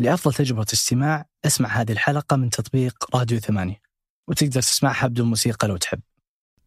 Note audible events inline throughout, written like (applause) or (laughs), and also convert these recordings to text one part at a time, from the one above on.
لأفضل تجربة استماع اسمع هذه الحلقة من تطبيق راديو ثمانية وتقدر تسمعها بدون موسيقى لو تحب.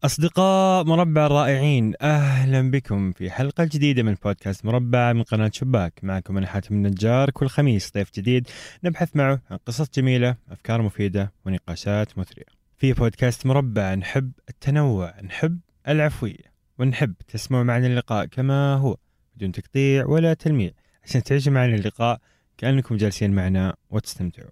أصدقاء مربع الرائعين أهلا بكم في حلقة جديدة من بودكاست مربع من قناة شباك. معكم أنا حاتم النجار كل خميس ضيف جديد نبحث معه عن قصص جميلة أفكار مفيدة ونقاشات مثرية. في بودكاست مربع نحب التنوع نحب العفوية ونحب تسمعوا معنا اللقاء كما هو بدون تقطيع ولا تلميع. عشان تعيشوا معنا اللقاء كأنكم جالسين معنا وتستمتعوا.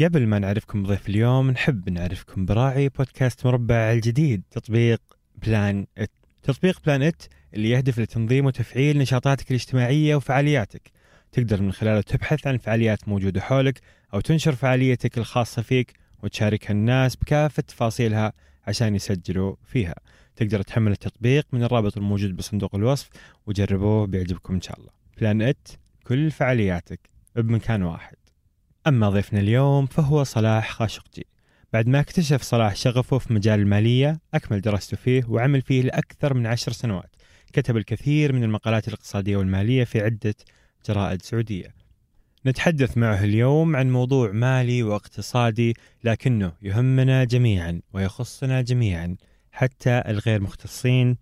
قبل ما نعرفكم بضيف اليوم نحب نعرفكم براعي بودكاست مربع الجديد تطبيق Plan It. تطبيق Plan It اللي يهدف لتنظيم وتفعيل نشاطاتك الاجتماعية وفعالياتك. تقدر من خلاله تبحث عن فعاليات موجودة حولك أو تنشر فعاليتك الخاصة فيك وتشاركها الناس بكافة تفاصيلها عشان يسجلوا فيها. تقدر تحمل التطبيق من الرابط الموجود بصندوق الوصف وجربوه بيعجبكم إن شاء الله. بلان إت كل فعالياتك. بمكان واحد. أما ضيفنا اليوم فهو صلاح خاشقجي. بعد ما اكتشف صلاح شغفه في مجال المالية أكمل دراسته فيه وعمل فيه لأكثر من عشر سنوات. كتب الكثير من المقالات الاقتصادية والمالية في عدة جرائد سعودية. نتحدث معه اليوم عن موضوع مالي واقتصادي لكنه يهمنا جميعا ويخصنا جميعا حتى الغير مختصين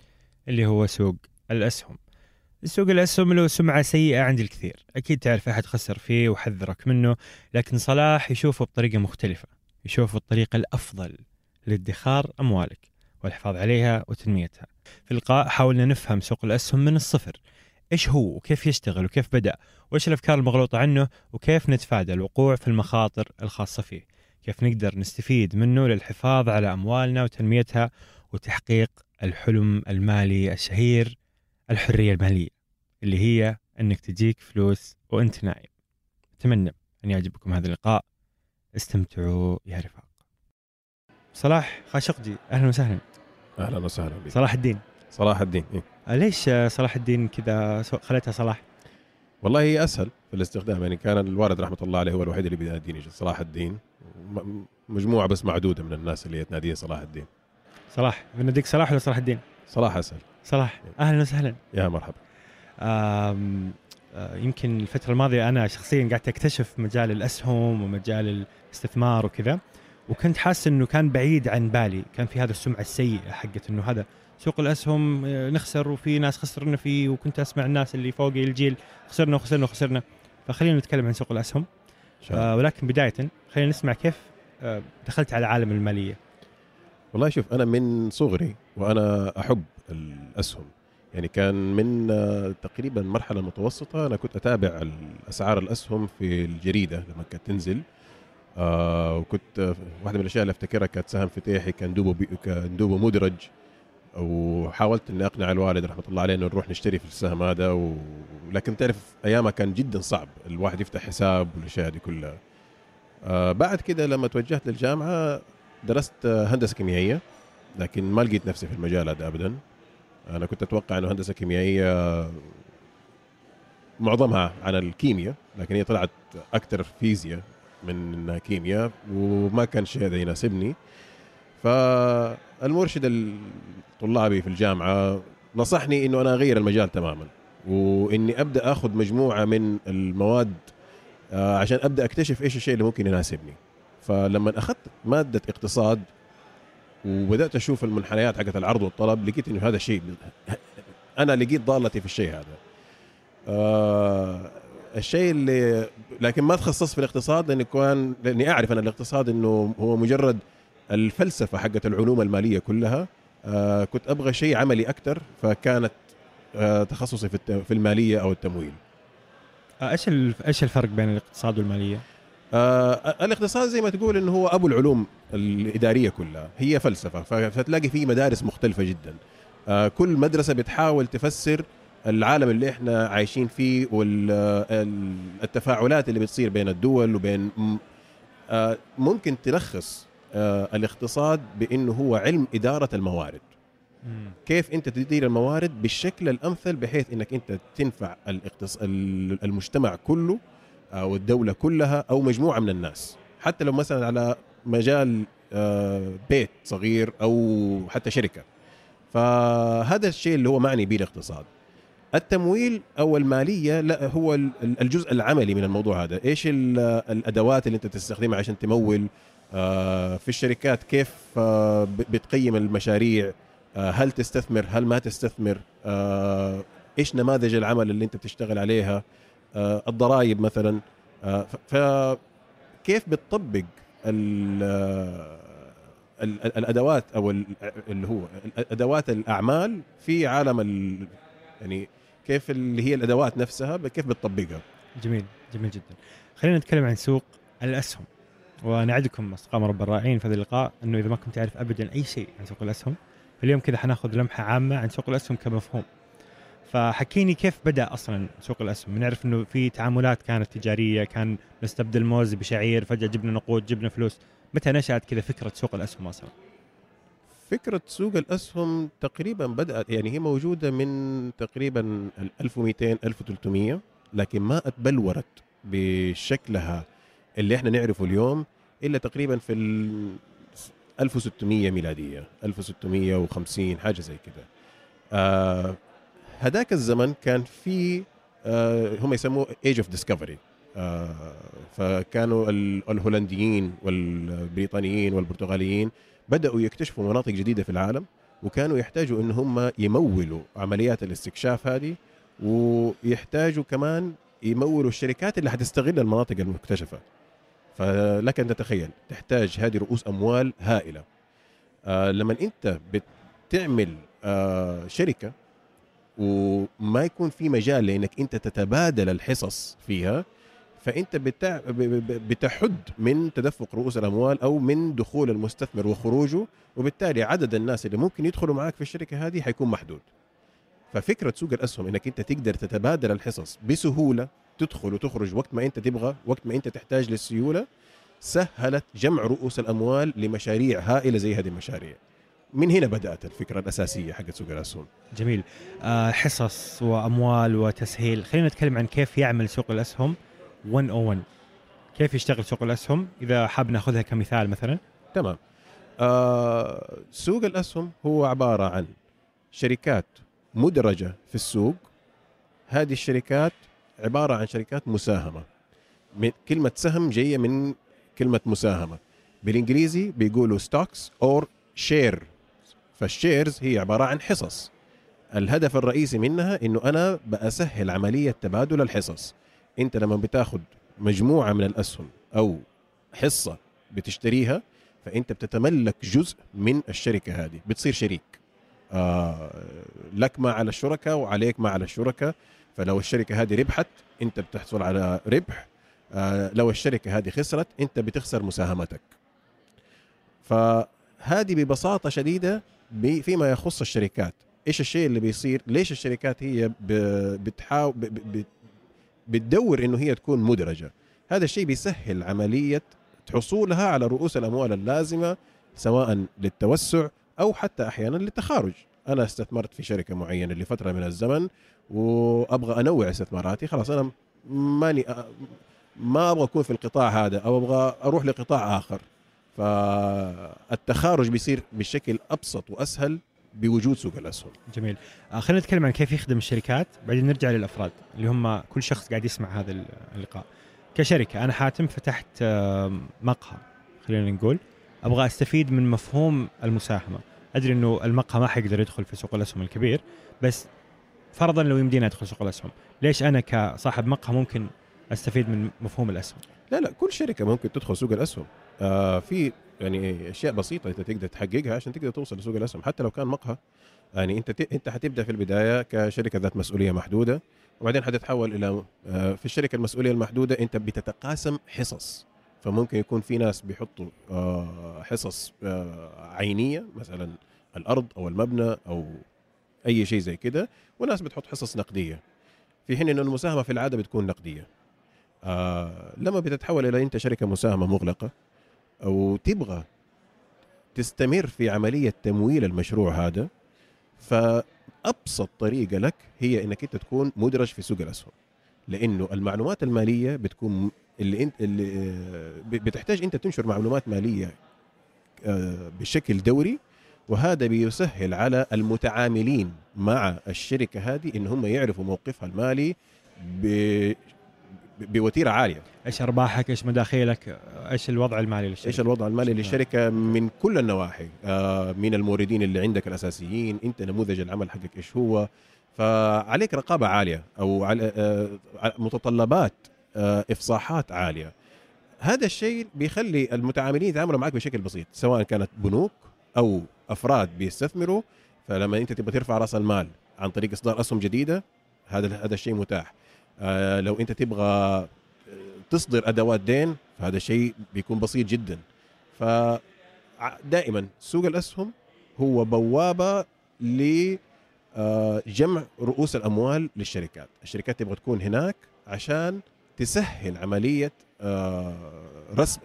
اللي هو سوق الأسهم. سوق الأسهم له سمعة سيئة عند الكثير. أكيد تعرف أحد خسر فيه وحذرك منه لكن صلاح يشوفه بطريقة مختلفة يشوفه الطريقة الأفضل لادخار أموالك والحفاظ عليها وتنميتها. في اللقاء حاولنا نفهم سوق الأسهم من الصفر. إيش هو؟ وكيف يشتغل؟ وكيف بدأ؟ وإيش الأفكار المغلوطة عنه؟ وكيف نتفادى الوقوع في المخاطر الخاصة فيه؟ كيف نقدر نستفيد منه للحفاظ على أموالنا وتنميتها وتحقيق الحلم المالي الشهير الحرية المالية اللي هي أنك تجيك فلوس وأنت نايم أتمنى أن يعجبكم هذا اللقاء. استمتعوا يا رفاق. صلاح خاشقجي أهلا وسهلا. أهلا وسهلا بك. صلاح الدين. صلاح الدين إيه؟ آه، ليش صلاح الدين كذا خليتها صلاح؟ والله هي أسهل في الاستخدام يعني كان الوالد رحمة الله عليه هو الوحيد اللي بيناديني صلاح الدين. مجموعة بس معدودة من الناس اللي تناديني صلاح الدين. صلاح بنديك صلاح ولا صلاح الدين؟ صلاح أسهل. صلاح أهلا وسهلا. يا مرحبا. آه، يمكن الفترة الماضية أنا شخصيا قعدت أكتشف مجال الأسهم ومجال الاستثمار وكذا وكنت حاسس إنه كان بعيد عن بالي كان في هذا السمعة السيئة حقت إنه هذا سوق الأسهم آه، نخسر وفي ناس خسرنا فيه وكنت أسمع الناس اللي فوقي الجيل خسرنا وخسرنا وخسرنا. فخلينا نتكلم عن سوق الله. آه، ولكن بداية خلينا نسمع كيف آه، دخلت على عالم المالية. والله شوف أنا من صغري وأنا أحب الأسهم. يعني كان من آه، تقريبا مرحلة متوسطة أنا كنت أتابع اسعار الأسهم في الجريدة لما كانت تنزل. آه وكنت آه، واحدة من الأشياء اللي أفتكرها كانت سهم فتيحي كان دوبه بي كان دوبه مدرج وحاولت إني أقنع الوالد رحمة الله عليه إنه نروح نشتري في السهم هذا. و... لكن تعرف أيامها كان جدا صعب الواحد يفتح حساب والأشياء دي كلها. آه بعد كده لما توجهت للجامعة درست آه، هندسة كيميائية لكن ما لقيت نفسي في المجال هذا ابدا. أنا كنت أتوقع إنه هندسة كيميائية معظمها عن الكيمياء لكن هي طلعت أكثر فيزياء من إنها كيمياء وما كان شيء هذا يناسبني. فالمرشد الطلابي في الجامعة نصحني إنه أنا أغير المجال تماما وإني أبدأ أخذ مجموعة من المواد آه، عشان أبدأ أكتشف إيش الشيء اللي ممكن يناسبني. فلما أخذت مادة اقتصاد وبدأت أشوف المنحنيات حقت العرض والطلب لقيت إنه هذا الشيء أنا لقيت ضالتي في الشيء هذا. آه الشيء اللي لكن ما تخصصت في الاقتصاد لأني كان لأني أعرف أنا الاقتصاد إنه هو مجرد الفلسفة حقت العلوم المالية كلها. آه كنت أبغى شيء عملي أكثر فكانت آه تخصصي في في المالية أو التمويل. آه، إيش ال- إيش الفرق بين الاقتصاد والمالية؟ آه الاقتصاد زي ما تقول إنه هو أبو العلوم. الإدارية كلها هي فلسفة فتلاقي فيه مدارس مختلفة جدا. آه كل مدرسة بتحاول تفسر العالم اللي إحنا عايشين فيه والتفاعلات اللي بتصير بين الدول وبين آه ممكن تلخص آه الاقتصاد بإنه هو علم إدارة الموارد. كيف أنت تدير الموارد؟ بالشكل الأمثل بحيث إنك أنت تنفع الاقتص... المجتمع كله أو الدولة كلها أو مجموعة من الناس. حتى لو مثلا على مجال آه، بيت صغير أو حتى شركة. فهذا الشيء اللي هو معني به الاقتصاد. التمويل أو المالية لا هو ال- الجزء العملي من الموضوع هذا. إيش ال- الأدوات اللي أنت تستخدمها عشان تمول آه، في الشركات؟ كيف آه، بتقيم المشاريع؟ هل تستثمر؟ هل ما تستثمر؟ إيش نماذج العمل اللي أنت بتشتغل عليها؟ الضرائب مثلا. فكيف بتطبق الأدوات أو ال- اللي هو أدوات الأعمال في عالم ال- يعني كيف اللي هي الأدوات نفسها كيف بتطبقها. جميل جميل جدا. خلينا نتكلم عن سوق الأسهم. ونعدكم أصدقاء مربى الرائعين في هذا اللقاء أنه إذا ما كنت تعرف ابدا أي شيء عن سوق الأسهم اليوم كذا حناخذ لمحة عامة عن سوق الأسهم كمفهوم. فحكيني كيف بدأ أصلا سوق الأسهم؟ نعرف إنه في تعاملات كانت تجارية كان نستبدل موز بشعير فجأة جبنا نقود جبنا فلوس. متى نشأت كذا فكرة سوق الأسهم أصلا؟ فكرة سوق الأسهم تقريبا بدأت يعني هي موجودة من تقريبا ال 1200 1300 لكن ما أتبلورت بشكلها اللي إحنا نعرفه اليوم إلا تقريبا في ال 1600 ميلادية 1650 حاجة زي كده آه هذاك الزمن كان في آه هم يسموه age of discovery فكانوا ال- الهولنديين والبريطانيين والبرتغاليين بدأوا يكتشفوا مناطق جديدة في العالم وكانوا يحتاجوا إن هم يمولوا عمليات الاستكشاف هذه ويحتاجوا كمان يمولوا الشركات اللي حتستغل المناطق المكتشفة. فلك أن تتخيل تحتاج هذه رؤوس أموال هائلة. آه لما أنت بتعمل آه شركة وما يكون في مجال لإنك أنت تتبادل الحصص فيها فأنت بتع... بتحد من تدفق رؤوس الأموال أو من دخول المستثمر وخروجه وبالتالي عدد الناس اللي ممكن يدخلوا معك في الشركة هذه حيكون محدود. ففكرة سوق الأسهم إنك أنت تقدر تتبادل الحصص بسهولة تدخل وتخرج وقت ما أنت تبغى وقت ما أنت تحتاج للسيولة سهلت جمع رؤوس الأموال لمشاريع هائلة زي هذه المشاريع. من هنا بدأت الفكرة الأساسية حقت سوق الأسهم؟ جميل. آه حصص وأموال وتسهيل. خلينا نتكلم عن كيف يعمل سوق الأسهم 101 كيف يشتغل سوق الأسهم؟ إذا حاب ناخذها كمثال مثلا. تمام. آه سوق الأسهم هو عبارة عن شركات مدرجة في السوق. هذه الشركات عبارة عن شركات مساهمة. من كلمة سهم جاية من كلمة مساهمة. بالإنجليزي بيقولوا stocks or share فال shares هي عبارة عن حصص. الهدف الرئيسي منها إنه أنا بسهل عملية تبادل الحصص. أنت لما بتاخذ مجموعة من الأسهم أو حصة بتشتريها فأنت بتتملك جزء من الشركة هذه. بتصير شريك. آه لك ما على الشركاء وعليك ما على الشركاء فلو الشركة هذه ربحت أنت بتحصل على ربح. آه لو الشركة هذه خسرت أنت بتخسر مساهمتك. فهذه ببساطة شديدة ب- فيما يخص الشركات. إيش الشيء اللي بيصير؟ ليش الشركات هي بتحاول بتدور إنه هي تكون مدرجة؟ هذا الشيء بيسهل عملية حصولها على رؤوس الأموال اللازمة سواء للتوسع أو حتى أحيانا للتخارج. أنا استثمرت في شركة معينة لفترة من الزمن وأبغى أنوع استثماراتي خلاص أنا ماني ما أبغى أكون في القطاع هذا أو أبغى أروح لقطاع آخر. فالتخارج بيصير بشكل أبسط وأسهل بوجود سوق الأسهم. جميل. آه خلينا نتكلم عن كيف يخدم الشركات بعدين نرجع للأفراد اللي هم كل شخص قاعد يسمع هذا اللقاء. كشركة أنا حاتم فتحت مقهى خلينا نقول. أبغى أستفيد من مفهوم المساهمة. أدري إنه المقهى ما حيقدر يدخل في سوق الأسهم الكبير بس فرضا لو يمدينا أدخل سوق الأسهم ليش أنا كصاحب مقهى ممكن أستفيد من مفهوم الأسهم؟ لا لا كل شركة ممكن تدخل سوق الأسهم. آه في يعني أشياء بسيطة أنت تقدر تحققها عشان تقدر توصل لسوق الأسهم حتى لو كان مقهى. يعني أنت ت... أنت حتبدأ في البداية كشركة ذات مسؤولية محدودة وبعدين حتتحول إلى آه في الشركة المسؤولية المحدودة أنت بتتقاسم حصص. فممكن يكون في ناس بيحطوا آه حصص آه عينية مثلا الأرض أو المبنى أو أي شيء زي كده وناس بتحط حصص نقدية. في حين إنه المساهمة في العادة بتكون نقدية. آه لما بتتحول إلى أنت شركة مساهمة مغلقة أو تبغى تستمر في عملية تمويل المشروع هذا فأبسط طريقة لك هي إنك أنت تكون مدرج في سوق الأسهم لأنه المعلومات المالية بتكون اللي انت اللي آه، بتحتاج أنت تنشر معلومات مالية آه، بشكل دوري وهذا بيسهل على المتعاملين مع الشركة هذه إن هم يعرفوا موقفها المالي. بوتيرة عالية. إيش أرباحك؟ إيش مداخيلك؟ إيش الوضع المالي للشركة؟ إيش الوضع المالي. للشركة؟ من كل النواحي. آه، من الموردين اللي عندك الأساسيين أنت نموذج العمل حقك إيش هو؟ فعليك رقابة عالية أو على آه، متطلبات آه، إفصاحات عالية. هذا الشيء بيخلي المتعاملين يتعاملوا معك بشكل بسيط سواء كانت بنوك أو أفراد بيستثمروا. فلما أنت تبغى ترفع رأس المال عن طريق إصدار أسهم جديدة هذا هذا الشيء متاح. آه، لو انت تبغى آه، تصدر أدوات دين فهذا الشيء بيكون بسيط جدا. فدائما سوق الأسهم هو بوابة لجمع رؤوس الأموال للشركات. الشركات تبغى تكون هناك عشان تسهل عملية آه، رسم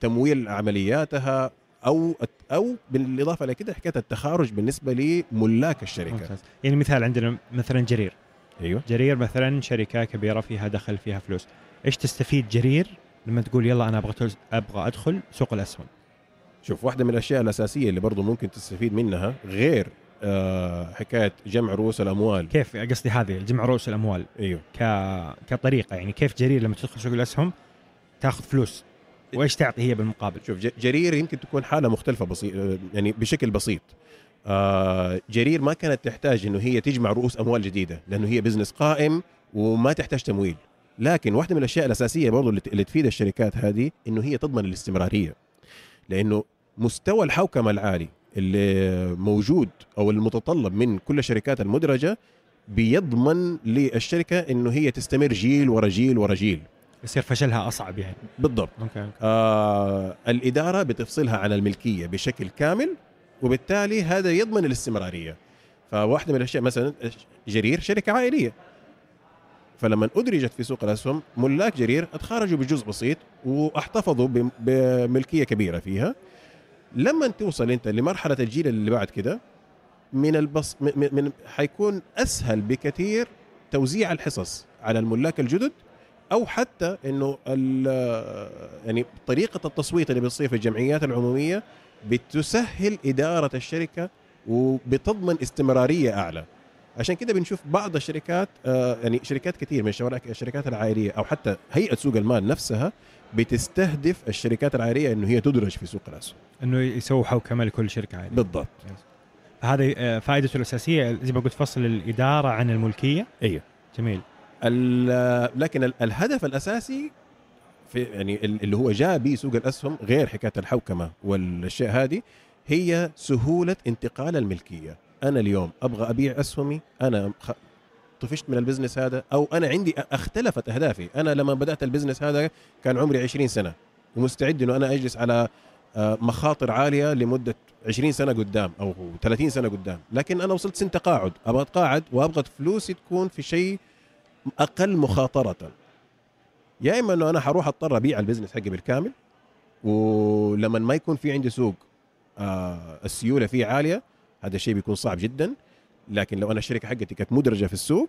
تمويل عملياتها أو أو بالإضافة لكده حكاية التخارج بالنسبة لملاك الشركة يعني مثال عندنا مثلا جرير. أيوه. جرير مثلا شركة كبيرة فيها دخل فيها فلوس. إيش تستفيد جرير لما تقول يلا أنا أبغى تز- أبغى أدخل سوق الأسهم؟ شوف واحدة من الأشياء الأساسية اللي برضو ممكن تستفيد منها غير آه حكاية جمع رؤوس الأموال. كيف؟ قصدي هذه جمع رؤوس الأموال. أيوه. ك... كطريقة يعني كيف جرير لما تدخل سوق الأسهم تاخذ فلوس؟ وإيش تعطي هي بالمقابل؟ شوف جرير يمكن تكون حالة مختلفة بسيط يعني بشكل بسيط. آه جرير ما كانت تحتاج إنه هي تجمع رؤوس أموال جديدة لأنه هي بزنس قائم وما تحتاج تمويل. لكن واحدة من الأشياء الأساسية برضو اللي تفيد الشركات هذه إنه هي تضمن الاستمرارية. لأنه مستوى الحوكمة العالي اللي موجود أو المتطلب من كل الشركات المدرجة بيضمن للشركة إنه هي تستمر جيل ورا جيل ورا جيل. يصير فشلها أصعب يعني. بالضبط. okay okay. آه الإدارة بتفصلها عن الملكية بشكل كامل وبالتالي هذا يضمن الاستمرارية. فواحدة من الأشياء مثلا جرير شركة عائلية. فلما أدرجت في سوق الأسهم ملاك جرير اتخرجوا بجزء بسيط وأحتفظوا بم- بملكية كبيرة فيها. لما توصل أنت لمرحلة الجيل اللي بعد كده من البص من, من- حيكون أسهل بكثير توزيع الحصص على الملاك الجدد أو حتى إنه يعني طريقة التصويت اللي بتصير في الجمعيات العمومية بتسهل إدارة الشركة وبتضمن استمرارية أعلى. عشان كده بنشوف بعض الشركات آه، يعني شركات كثير من الشركات العائلية أو حتى هيئة سوق المال نفسها بتستهدف الشركات العائلية إنه هي تدرج في سوق الأسهم. إنه يسووا حوكمه لكل شركة عادي بالضبط. هذه آه، فائدته الأساسية زي ما قلت فصل الإدارة عن الملكية. أيوه جميل. لكن ال- الهدف الأساسي في يعني ال- اللي هو جاء به سوق الأسهم غير حكاية الحوكمة والأشياء هذه هي سهولة انتقال الملكية. أنا اليوم أبغى أبيع أسهمي أنا. طفشت من ال business هذا أو أنا عندي اختلفت أهدافي. أنا لما بدأت ال business هذا كان عمري 20 سنة ومستعد إنه أنا أجلس على آه، مخاطر عالية لمدة 20 سنة قدام أو 30 سنة قدام. لكن أنا وصلت سن تقاعد أبغى أتقاعد وأبغى فلوسي تكون في شيء أقل مخاطرة. يا إما إنه أنا حروح أضطر أبيع البزنس حقي بالكامل ولما ما يكون في عندي سوق آه السيولة فيه عالية هذا الشيء بيكون صعب جدا. لكن لو أنا الشركة حقتي كانت مدرجة في السوق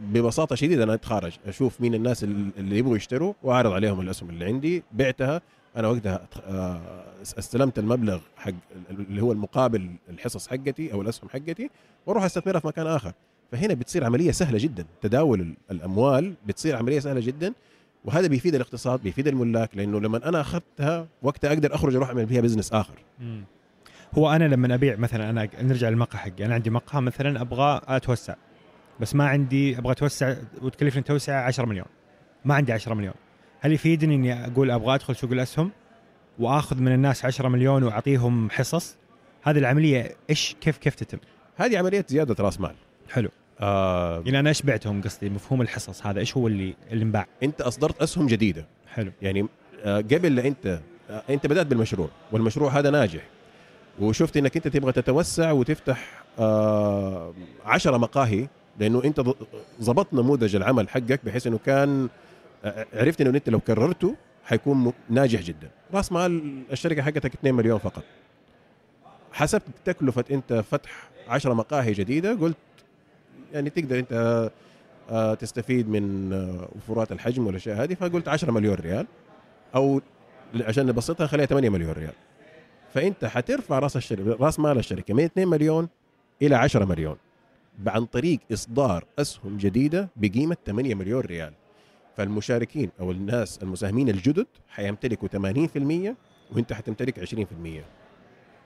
ببساطة شديدة أنا أتخارج أشوف مين الناس اللي يبغوا يشتروا وأعرض عليهم الأسهم اللي عندي. بعتها أنا وقتها آه، استلمت المبلغ حق اللي هو المقابل الحصص حقتي أو الأسهم حقتي وأروح أستثمرها في مكان آخر. فهنا بتصير عملية سهلة جدا. تداول ال- الأموال بتصير عملية سهلة جدا. وهذا بيفيد الاقتصاد بيفيد الملاك لأنه لما أنا أخذتها وقتها أقدر أخرج أروح أعمل بها بزنس آخر. مم. هو أنا لما أبيع مثلا أنا نرجع للمقهى حقي. أنا عندي مقهى مثلا أبغى أتوسع. بس ما عندي أبغى أتوسع وتكلفني توسعه 10 مليون. ما عندي 10 مليون. هل يفيدني إني أقول أبغى أدخل سوق الأسهم وأخذ من الناس 10 مليون وأعطيهم حصص؟ هذه العملية إيش كيف كيف تتم؟ هذه عملية زيادة رأس مال. حلو. آه يعني أنا إيش بعتهم قصدي؟ مفهوم الحصص هذا إيش هو اللي اللي انباع؟ أنت أصدرت أسهم جديدة. حلو. يعني آه قبل أنت آه أنت بدأت بالمشروع والمشروع هذا ناجح. وشفت إنك أنت تبغى تتوسع وتفتح آه عشرة مقاهي لأنه أنت ضبطت نموذج العمل حقك بحيث إنه كان آه، عرفت إنه أنت لو كررته حيكون ناجح جدا. رأس مال الشركة حقتك 2 مليون فقط. حسبت تكلفة أنت فتح 10 مقاهي جديدة قلت يعني تقدر أنت آه، تستفيد من آه، وفرات الحجم والأشياء هذه. فقلت 10 مليون ريال أو عشان نبسطها خليها 8 مليون ريال. فأنت حترفع رأس الشركة رأس مال الشركة من 2 مليون إلى 10 مليون عن طريق إصدار أسهم جديدة بقيمة 8 مليون ريال. فالمشاركين أو الناس المساهمين الجدد حيمتلكوا 80% وأنت حتمتلك 20%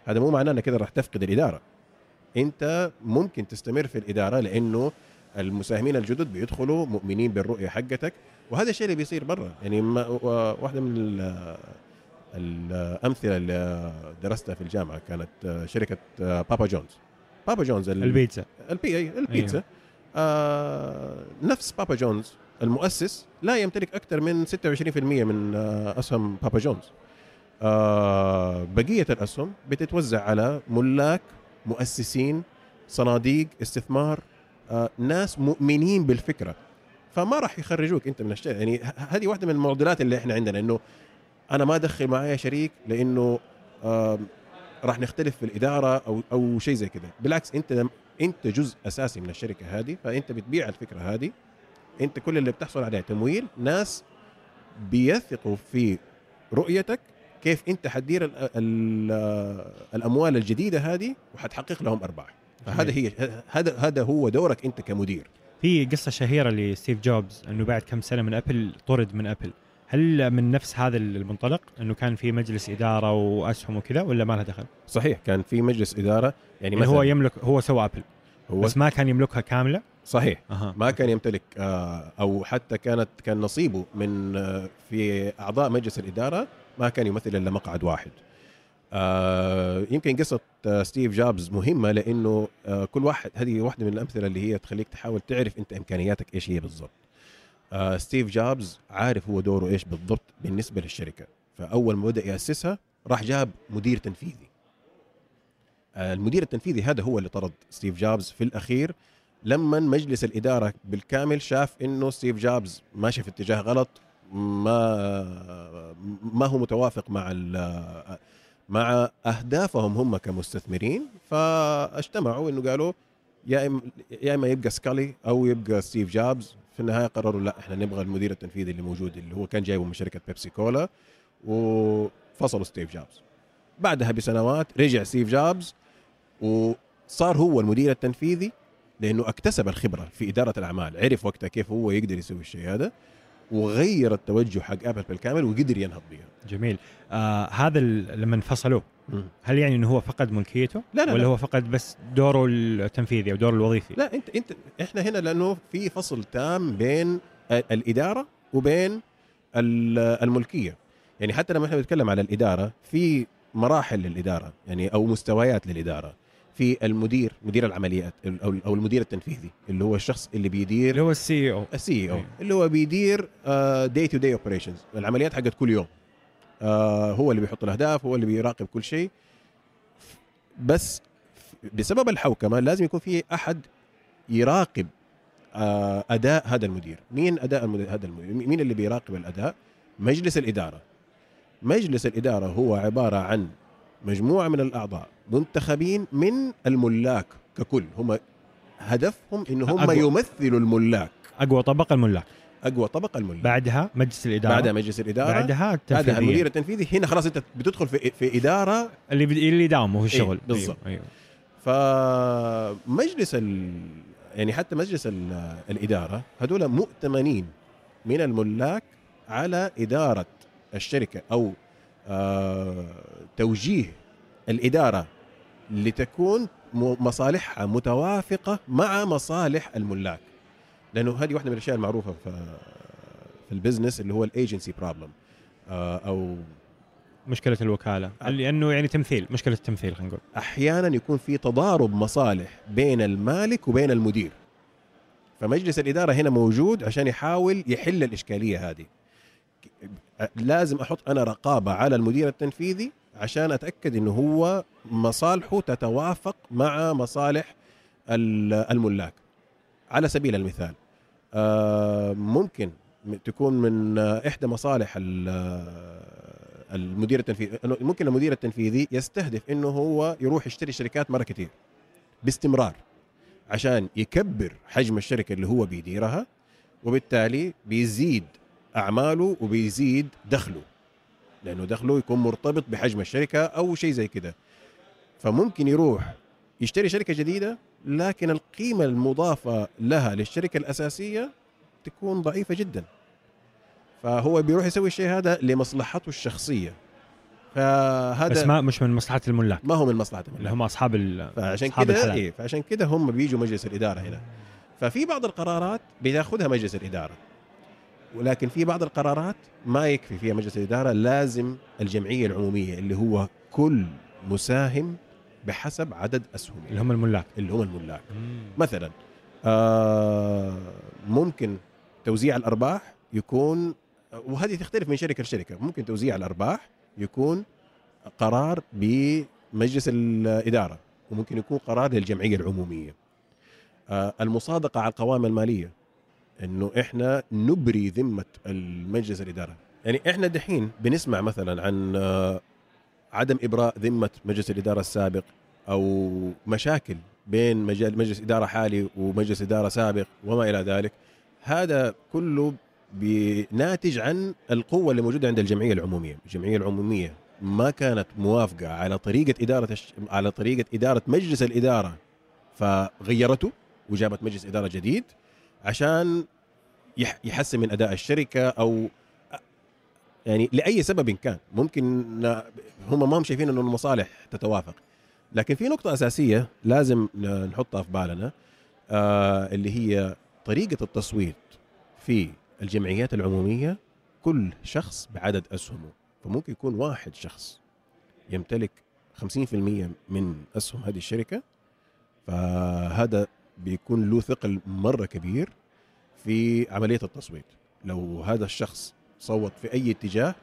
هذا مو معناه إنك كده راح تفقد الإدارة. انت ممكن تستمر في الإدارة لأنه المساهمين الجدد بيدخلوا مؤمنين بالرؤية حقتك وهذا الشيء اللي بيصير برا. يعني واحدة من ال- الأمثلة اللي درستها في الجامعة كانت شركة بابا جونز بابا جونز ال- البيتزا. البي البيتزا آه نفس بابا جونز المؤسس لا يمتلك أكثر من 26% من آه أسهم بابا جونز آه بقية الأسهم بتتوزع على ملاك مؤسسين صناديق استثمار آه ناس مؤمنين بالفكرة. فما راح يخرجوك أنت من الشيء. يعني هذه واحدة من المعضلات اللي إحنا عندنا إنه أنا ما أدخل معايا شريك لأنه راح نختلف في الإدارة أو أو شيء زي كذا. بالعكس أنت أنت جزء أساسي من الشركة هذه فأنت بتبيع الفكرة هذه. أنت كل اللي بتحصل عليه تمويل ناس بيثقوا في رؤيتك كيف انت حتدير ال ال الأموال الجديدة هذه وحتحقق لهم أرباح. فهذا هي هذا هذا هو دورك انت كمدير. في قصة شهيرة لستيف جوبز إنه بعد كم سنة من أبل طرد من أبل. هل من نفس هذا المنطلق إنه كان في مجلس إدارة وأسهم وكذا ولا ما لها دخل؟ صحيح كان في مجلس إدارة يعني يعني هو يملك هو سوى أبل. هو بس ما كان يملكها كاملة؟ صحيح. أها. ما كان يمتلك آه، أو حتى كانت كان نصيبه من آه، في أعضاء مجلس الإدارة ما كان يمثل إلا مقعد واحد. آه، يمكن قصة آه، ستيف جوبز مهمة لأنه آه، كل واحد هذه واحدة من الأمثلة اللي هي تخليك تحاول تعرف أنت إمكانياتك إيش هي بالضبط. آه، ستيف جوبز عارف هو دوره إيش بالضبط بالنسبة للشركة، فأول ما بدأ يأسسها راح جاب مدير تنفيذي. آه، المدير التنفيذي هذا هو اللي طرد ستيف جوبز في الأخير لما مجلس الإدارة بالكامل شاف إنه ستيف جوبز ماشي في اتجاه غلط ما ما هو متوافق مع مع أهدافهم هم كمستثمرين فاجتمعوا إنه قالوا يا اما يا إما يبقى سكالي أو يبقى ستيف جوبز في النهاية قرروا لا إحنا نبغى المدير التنفيذي اللي موجود اللي هو كان جايبه من شركة بيبسي كولا وفصلوا ستيف جوبز بعدها بسنوات رجع ستيف جوبز وصار هو المدير التنفيذي لأنه اكتسب الخبرة في إدارة الأعمال. عرف وقتها كيف هو يقدر يسوي الشيء هذا. وغير التوجه حق آبل بالكامل وقدر ينهض بها جميل آه هذا لما انفصلوا هل يعني إنه هو فقد ملكيته؟ لا لا ولا لا. هو فقد بس دوره التنفيذي أو دوره الوظيفي؟ لا انت انت إحنا هنا لأنه في فصل تام بين ال- الإدارة وبين ال- الملكية يعني حتى لما إحنا بنتكلم على الإدارة في مراحل للإدارة يعني أو مستويات للإدارة في المدير مدير العمليات أو المدير التنفيذي اللي هو الشخص اللي بيدير اللي هو ال CEO. ال CEO. اللي هو بيدير day to day operations العمليات حقت كل يوم. آه، هو اللي بيحط الأهداف هو اللي بيراقب كل شيء. بس بسبب الحوكمة لازم يكون في أحد يراقب آه، أداء هذا المدير. مين أداء المدير هذا المدير؟ مين اللي بيراقب الأداء؟ مجلس الإدارة. مجلس الإدارة هو عبارة عن مجموعة من الأعضاء منتخبين من الملاك ككل هم هدفهم إن هم أقوى. يمثلوا الملاك أقوى طبقة الملاك أقوى طبقة الملاك بعدها مجلس الإدارة بعدها مجلس الإدارة بعدها بعدها التنفيذية. المدير التنفيذي هنا خلاص أنت بتدخل في في إدارة اللي. اللي يداومه في الشغل إيه، بالضبط. أيوه, أيوه. فمجلس ال... يعني حتى مجلس ال... الإدارة هذول مؤتمنين من الملاك على إدارة الشركة أو توجيه الإدارة لتكون مصالحها متوافقة مع مصالح الملاك. لأنه هذه واحدة من الأشياء المعروفة في في ال business اللي هو ال agency problem أو مشكلة الوكالة. آه. لأنه يعني تمثيل مشكلة التمثيل خلينا نقول. أحيانا يكون في تضارب مصالح بين المالك وبين المدير. فمجلس الإدارة هنا موجود عشان يحاول يحل الإشكالية هذه. لازم أحط أنا رقابة على المدير التنفيذي عشان أتأكد إنه هو مصالحه تتوافق مع مصالح ال- الملاك. على سبيل المثال آه، ممكن تكون من إحدى مصالح ال- المدير التنفيذي ممكن المدير التنفيذي يستهدف إنه هو يروح يشتري شركات مرة كثير باستمرار عشان يكبر حجم الشركة اللي هو بيديرها وبالتالي بيزيد أعماله وبيزيد دخله لأنه دخله يكون مرتبط بحجم الشركة أو شيء زي كده. فممكن يروح يشتري شركة جديدة لكن القيمة المضافة لها للشركة الأساسية تكون ضعيفة جدا. فهو بيروح يسوي الشيء هذا لمصلحته الشخصية. فهذا بس ما مش من مصلحة الملاك. ما هو من مصلحة اللي الملاك هم أصحاب ال فعشان كده. إيه فعشان كده هم بيجوا مجلس الإدارة هنا. ففي بعض القرارات بياخذها مجلس الإدارة. ولكن في بعض القرارات ما يكفي فيها مجلس الإدارة لازم الجمعية العمومية اللي هو كل مساهم بحسب عدد اسهمه اللي هم الملاك. اللي هم الملاك. مثلا آه ممكن توزيع الأرباح يكون وهذه تختلف من شركة لشركة. ممكن توزيع الأرباح يكون قرار بمجلس الإدارة وممكن يكون قرار للجمعية العمومية. آه المصادقة على القوائم المالية. إنه إحنا نبري ذمة المجلس الإدارة. يعني إحنا دحين بنسمع مثلا عن آه عدم إبراء ذمة مجلس الإدارة السابق أو مشاكل بين مجال مجلس إدارة حالي ومجلس إدارة سابق وما إلى ذلك. هذا كله بناتج عن القوة اللي موجودة عند الجمعية العمومية، الجمعية العمومية ما كانت موافقة على طريقة إدارة. على طريقة إدارة مجلس الإدارة فغيرته وجابت مجلس إدارة جديد. عشان يح... يحسن من أداء الشركة أو يعني لأي سبب كان. ممكن هم ما هم شايفين إنه المصالح تتوافق. لكن في نقطة أساسية لازم نحطها في بالنا آه اللي هي طريقة التصويت في الجمعيات العمومية كل شخص بعدد أسهمه. فممكن يكون واحد شخص يمتلك 50% من أسهم هذه الشركة فهذا بيكون له ثقل مرة كبير في عملية التصويت. لو هذا الشخص صوت في أي اتجاه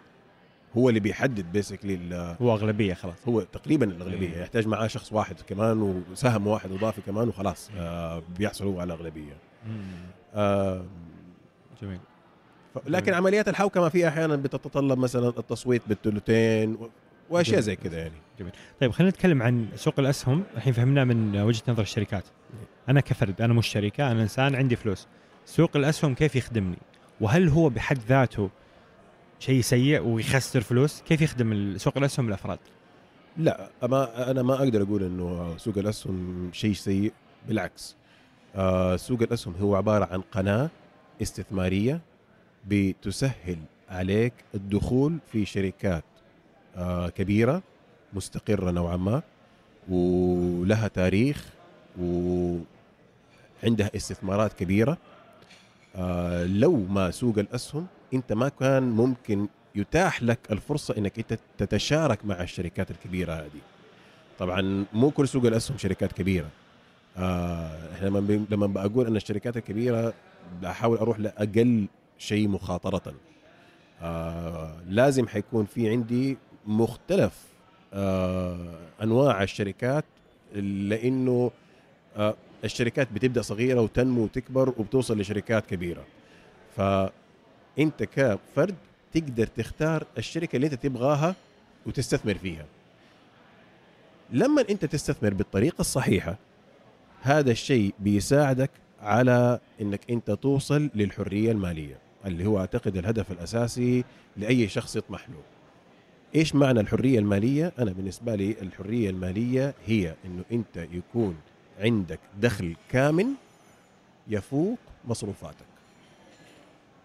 هو اللي بيحدد بيسكلي هو أغلبية خلاص. هو تقريبا الأغلبية. إيه. يحتاج معاه شخص واحد كمان وسهم واحد إضافي كمان وخلاص. آه بيحصل هو على الاغلبيه آه جميل. لكن عمليات الحوكمة في أحيانا بتتطلب مثلا التصويت بالثلثين و- وأشياء زي كذا يعني. طيب خلينا نتكلم عن سوق الأسهم. الحين فهمنا من وجهة نظر الشركات. أنا كفرد أنا مش شركة أنا إنسان عندي فلوس. سوق الأسهم كيف يخدمني؟ وهل هو بحد ذاته شيء سيء ويخسر فلوس؟ كيف يخدم سوق الأسهم الأفراد؟ لا ما أنا ما أقدر أقول إنه سوق الأسهم شيء سيء بالعكس. آه سوق الأسهم هو عبارة عن قناة استثمارية بتسهل عليك الدخول في شركات آه كبيرة مستقرة نوعا ما ولها تاريخ وعندها استثمارات كبيرة. آه لو ما سوق الأسهم أنت ما كان ممكن يتاح لك الفرصة إنك أنت تتشارك مع الشركات الكبيرة هذه. طبعا مو كل سوق الأسهم شركات كبيرة. آه إحنا لما لما بقول أن الشركات الكبيرة بحاول أروح لأقل شيء مخاطرة. آه لازم حيكون في عندي مختلف آه أنواع الشركات لأنه الشركات بتبدأ صغيرة وتنمو وتكبر وبتوصل لشركات كبيرة. فأنت كفرد تقدر تختار الشركة اللي أنت تبغاها وتستثمر فيها. لما أنت تستثمر بالطريقة الصحيحة هذا الشيء بيساعدك على إنك أنت توصل للحرية المالية اللي هو أعتقد الهدف الأساسي لأي شخص يطمح له. إيش معنى الحرية المالية؟ أنا بالنسبة لي الحرية المالية هي إنه أنت يكون عندك دخل كامن يفوق مصروفاتك.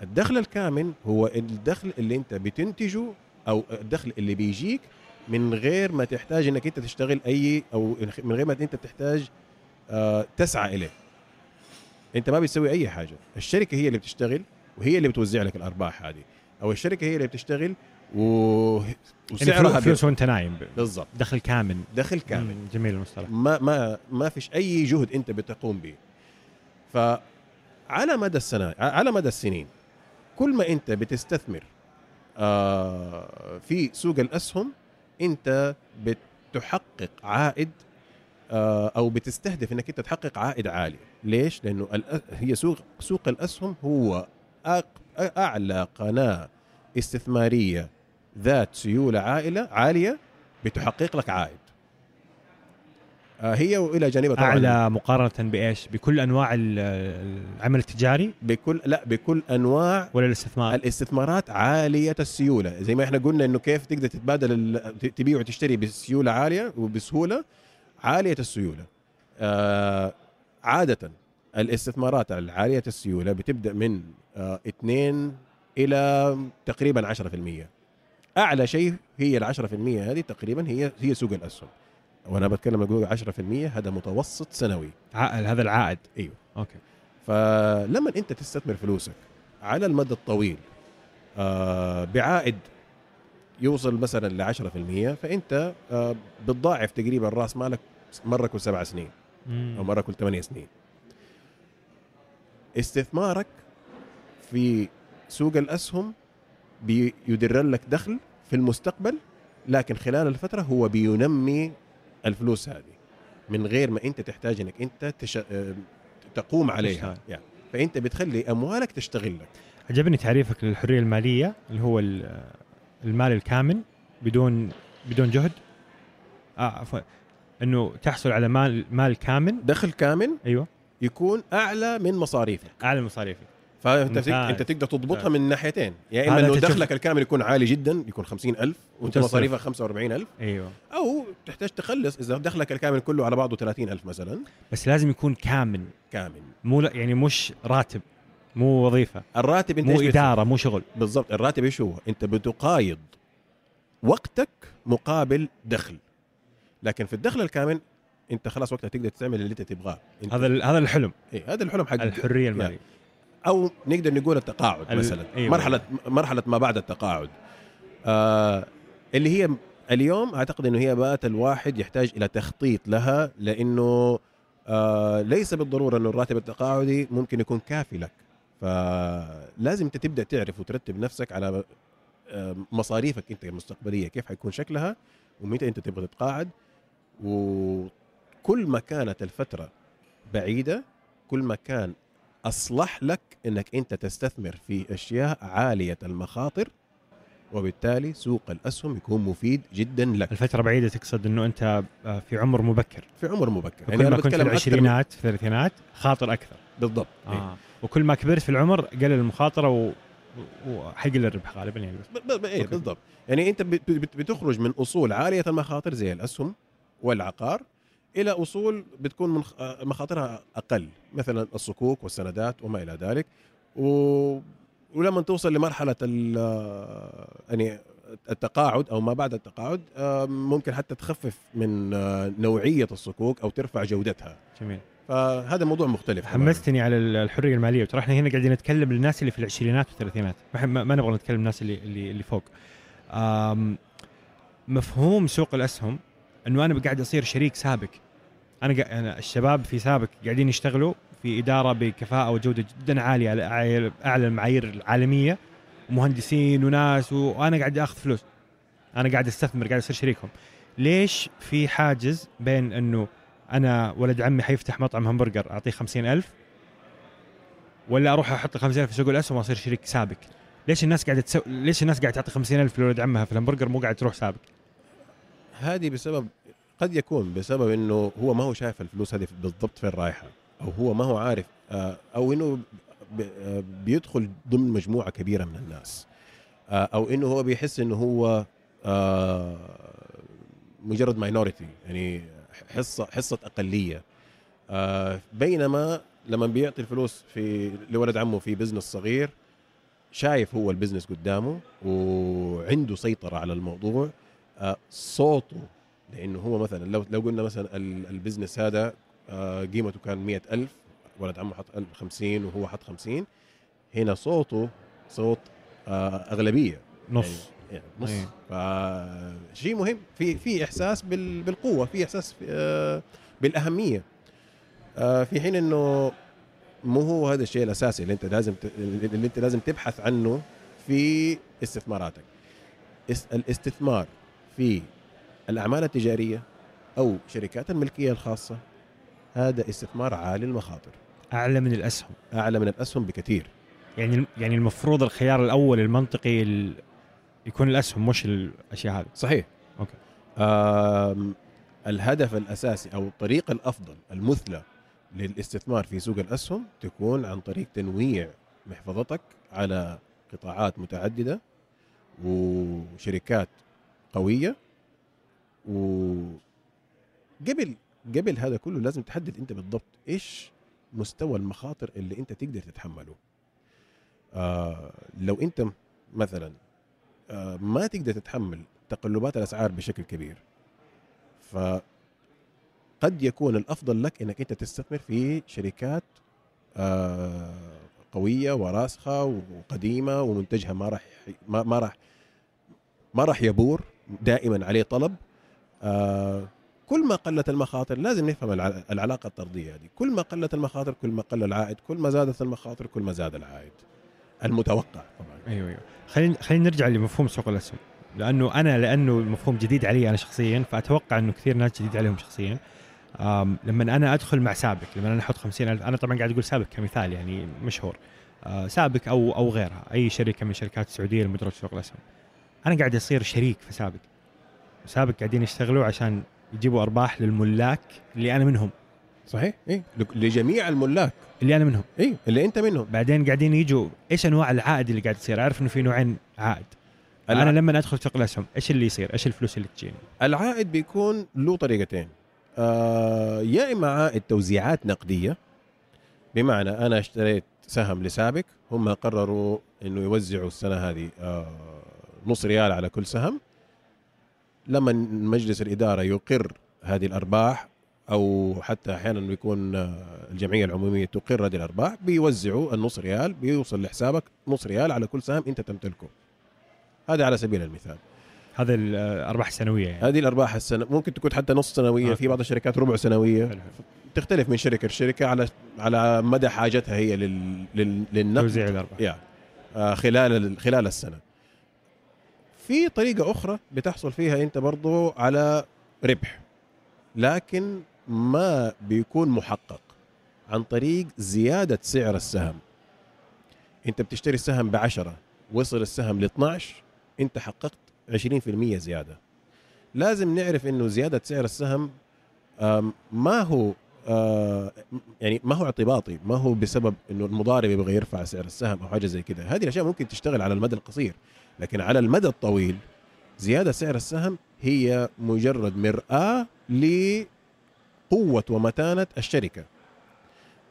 الدخل الكامن هو الدخل اللي انت بتنتجه أو الدخل اللي بيجيك من غير ما تحتاج انك انت تشتغل اي أو من غير ما انت تحتاج آه، تسعى إليه. انت ما بتسوي اي حاجة. الشركة هي اللي بتشتغل وهي اللي بتوزع لك الأرباح هذه. أو الشركة هي اللي بتشتغل و... يعني وسعرها فلوس, فلوس وانت نايم بالضبط. دخل كامل. دخل كامل. جميل المصطلح. ما ما ما فيش أي جهد أنت بتقوم به. فعلى مدى السنة على مدى السنين كل ما أنت بتستثمر آه، في سوق الأسهم أنت بتحقق عائد آه، أو بتستهدف إنك أنت تحقق عائد عالي. ليش؟ لأنه هي سوق سوق الأسهم هو أعلى قناة استثمارية ذات سيولة عائلة عالية بتحقق لك عائد. آه هي وإلى جانبها طبعا. أعلى مقارنة بإيش؟ بكل أنواع ال- العمل التجاري؟ بكل لا بكل أنواع ولا الاستثمار؟ الاستثمارات عالية السيولة. زي ما إحنا قلنا إنه كيف تقدر تتبادل تبيع وتشتري بسيولة عالية وبسهولة؟ عالية السيولة. آه عادة الاستثمارات العالية السيولة بتبدأ من آه 2 إلى تقريبا 10% أعلى شيء هي ال 10% هذه تقريبا هي هي سوق الأسهم. وأنا بتكلم أقول 10% هذا متوسط سنوي. عائل هذا العائد. إيوه. أوكي. فلما أنت تستثمر فلوسك على المدى الطويل آه بعائد يوصل مثلا ل 10% فأنت آه بتضاعف تقريبا رأس مالك مرة كل سبع سنين أو مرة كل ثمانية سنين. استثمارك في سوق الأسهم بيدر لك دخل في المستقبل لكن خلال الفترة هو بينمي الفلوس هذه من غير ما أنت تحتاج إنك أنت تش... آه، تقوم عليها. يعني فأنت بتخلي أموالك تشتغل لك. عجبني تعريفك للحرية المالية اللي هو ال- المال الكامل بدون بدون جهد. آه عفوا. إنه تحصل على مال مال كامل. دخل كامل أيوه. يكون أعلى من مصاريفك. أعلى مصاريفك. فأنت ممتاز. أنت تقدر تضبطها. من ناحيتين. يا إما هذا إنه دخلك الكامل يكون عالي جدا يكون 50000 وأنت. مصاريفك 45000 أيوه. أو تحتاج تخلص إذا دخلك الكامل كله على بعضه 30000 مثلا. بس لازم يكون كامل. كامل. مو لا- يعني مش راتب مو وظيفة. الراتب أنت مو إدارة مو شغل. بالضبط. الراتب إيش هو؟ أنت بتقايض وقتك مقابل دخل. لكن في الدخل الكامل أنت خلاص وقتها تقدر تعمل اللي أنت تبغاه. هذا هذا الحلم. إيه هذا الحلم حق الحرية المالية. أو نقدر نقول التقاعد ال- مثلا. أيوة. مرحله مرحلة ما بعد التقاعد. آه اللي هي اليوم أعتقد إنه هي بقت الواحد يحتاج إلى تخطيط لها لأنه آه ليس بالضرورة إنه الراتب التقاعدي ممكن يكون كافي لك. فلازم أنت تبدأ تعرف وترتب نفسك على آه مصاريفك أنت المستقبلية كيف حيكون شكلها ومتى أنت تبغى تتقاعد. وكل ما كانت الفترة بعيدة كل ما كان أصلح لك إنك أنت تستثمر في أشياء عالية المخاطر وبالتالي سوق الأسهم يكون مفيد جدا لك. الفترة بعيدة تقصد إنه أنت آه، في عمر مبكر. في عمر مبكر. كل ما كنت في العشرينات في الثلاثينات خاطر أكثر. بالضبط. آه. آه. وكل ما كبرت في العمر قلل المخاطرة و... وحيقل الربح غالبا يعني. ب- ب- إيه. بالضبط. يعني أنت بت- بت- بتخرج من أصول عالية المخاطر زي الأسهم والعقار إلى أصول بتكون من آه، مخاطرها أقل مثلا الصكوك والسندات وما إلى ذلك و... ولما توصل لمرحلة ال... آه، يعني التقاعد أو ما بعد التقاعد آه، ممكن حتى تخفف من نوعية الصكوك أو ترفع جودتها. جميل. فهذا موضوع مختلف. حمستني على ال- الحرية المالية. وترى إحنا هنا قاعدين نتكلم للناس اللي في العشرينات والثلاثينات. ما, ما, نبغى نتكلم الناس اللي اللي, اللي فوق. مفهوم سوق الأسهم إنه أنا قاعد أصير شريك سابق. أنا. أنا الشباب في سابق قاعدين يشتغلوا في إدارة بكفاءة وجودة جدا عالية على أعلى المعايير العالمية ومهندسين وناس. وأنا قاعد آخذ فلوس أنا قاعد أستثمر قاعد أصير شريكهم ليش في حاجز بين إنه أنا ولد عمي حيفتح مطعم همبرجر أعطيه خمسين ألف ولا أروح أحط 50000 في سوق الاسهم واصير شريك سابق ليش الناس قاعدة تسو... ليش الناس قاعدة تعطي 50000 لولد عمها في الهمبرجر مو قاعد تروح سابق هذه بسبب قد يكون بسبب إنه هو ما هو شايف الفلوس هذه بالضبط فين رايحة أو هو ما هو عارف آه، أو إنه آه، بيدخل ضمن مجموعة كبيرة من الناس آه، أو إنه هو بيحس إنه هو مجرد minority يعني حصة حصة أقلية بينما لما بيعطي الفلوس في لولد عمه في business صغير شايف هو ال business قدامه وعنده سيطرة على الموضوع صوته لأنه هو مثلا لو لو قلنا مثلا ال- البزنس هذا آه، قيمته كان مئة ألف ولد عمه حط 50 وهو حط 50 هنا صوته صوت آه، أغلبية. نص. يعني نص. أيه. فشيء مهم. في في إحساس بال- بالقوة في إحساس آه، بالأهمية. في حين إنه مو هو هذا الشيء الأساسي اللي أنت لازم اللي أنت لازم تبحث عنه في استثماراتك. اس- الاستثمار في الأعمال التجارية أو شركات الملكية الخاصة هذا استثمار عالي المخاطر. أعلى من الأسهم. أعلى من الأسهم بكثير. يعني يعني المفروض الخيار الأول المنطقي ال... يكون الأسهم مش الأشياء هذه. صحيح. okay. الهدف الأساسي أو الطريقة الأفضل المثلى للاستثمار في سوق الأسهم تكون عن طريق تنويع محفظتك على قطاعات متعددة وشركات قوية وقبل قبل هذا كله لازم تحدد أنت بالضبط إيش مستوى المخاطر اللي أنت تقدر تتحمله. آه لو أنت مثلا آه ما تقدر تتحمل تقلبات الأسعار بشكل كبير فقد يكون الأفضل لك إنك أنت تستثمر في شركات آه قوية وراسخة وقديمة ومنتجها ما راح ما, راح ما راح يبور دائما عليه طلب. كل ما قلت المخاطر لازم نفهم الع- العلاقة الطردية هذه. كل ما قلت المخاطر كل ما قل العائد كل ما زادت المخاطر كل ما زاد العائد. المتوقع طبعا. أيوه أيوه. خلينا خلينا نرجع لمفهوم سوق الأسهم. لأنه أنا لأنه المفهوم جديد علي أنا شخصيا فأتوقع إنه كثير ناس جديد عليهم شخصيا. لما أنا أدخل مع سابك لما أنا أحط 50000 أنا طبعا قاعد أقول سابك كمثال يعني مشهور. آه، سابك أو أو غيرها أي شركة من شركات السعودية المدرجه في سوق الأسهم. أنا قاعد أصير شريك في سابك سابك قاعدين يشتغلوا عشان يجيبوا أرباح للملاك اللي أنا منهم. صحيح؟ إيه. لجميع الملاك. اللي أنا منهم. إيه اللي أنت منهم. بعدين قاعدين يجوا إيش أنواع العائد اللي قاعد يصير أعرف إنه في نوعين عائد. الع- أنا لما أدخل سوق الاسهم إيش اللي يصير؟ إيش الفلوس اللي تجيني؟ العائد بيكون له طريقتين. آه يا إما عائد توزيعات نقدية بمعنى أنا اشتريت سهم لسابق هم قرروا إنه يوزعوا السنة هذه آه نص ريال على كل سهم. لما مجلس الإدارة يقر هذه الأرباح أو حتى أحيانا يكون الجمعية العمومية تقر هذه الأرباح بيوزعوا النص ريال بيوصل لحسابك نص ريال على كل سهم أنت تمتلكه. هذا على سبيل المثال. هذا الأرباح السنوية يعني. هذه الأرباح السنة ممكن تكون حتى نص سنوية آه. في بعض الشركات ربع سنوية. حلو. تختلف من شركة لشركة على على مدى حاجتها هي لل لل للنقد. توزيع الأرباح. يا. آه، خلال ال- خلال السنة. في طريقة أخرى بتحصل فيها أنت برضو على ربح. لكن ما بيكون محقق عن طريق زيادة سعر السهم. أنت بتشتري السهم ب 10 وصل السهم ل 12 أنت حققت 20% زيادة. لازم نعرف إنه زيادة سعر السهم ما هو يعني ما هو اعتباطي ما هو بسبب إنه المضارب يبغى يرفع سعر السهم أو حاجة زي كذا هذه الأشياء ممكن تشتغل على المدى القصير. لكن على المدى الطويل زيادة سعر السهم هي مجرد مرآة لقوة ومتانة الشركة.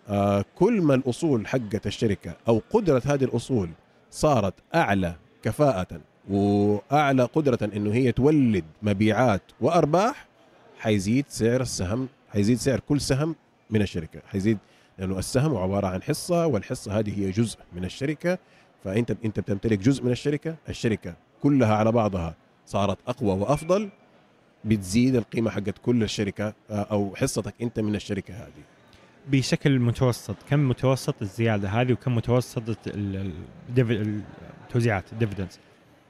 آه كل ما الأصول حقت الشركة أو قدرة هذه الأصول صارت أعلى كفاءة وأعلى قدرة أنه هي تولد مبيعات وأرباح حيزيد سعر السهم حيزيد سعر كل سهم من الشركة. حيزيد لأنه السهم عبارة عن حصة والحصة هذه هي جزء من الشركة. فأنت أنت بتمتلك جزء من الشركة الشركة كلها على بعضها صارت أقوى وأفضل بتزيد القيمة حقت كل الشركة آه، أو حصتك أنت من الشركة هذه. بشكل متوسط كم متوسط الزيادة هذه وكم متوسط التوزيعات الديفيدنز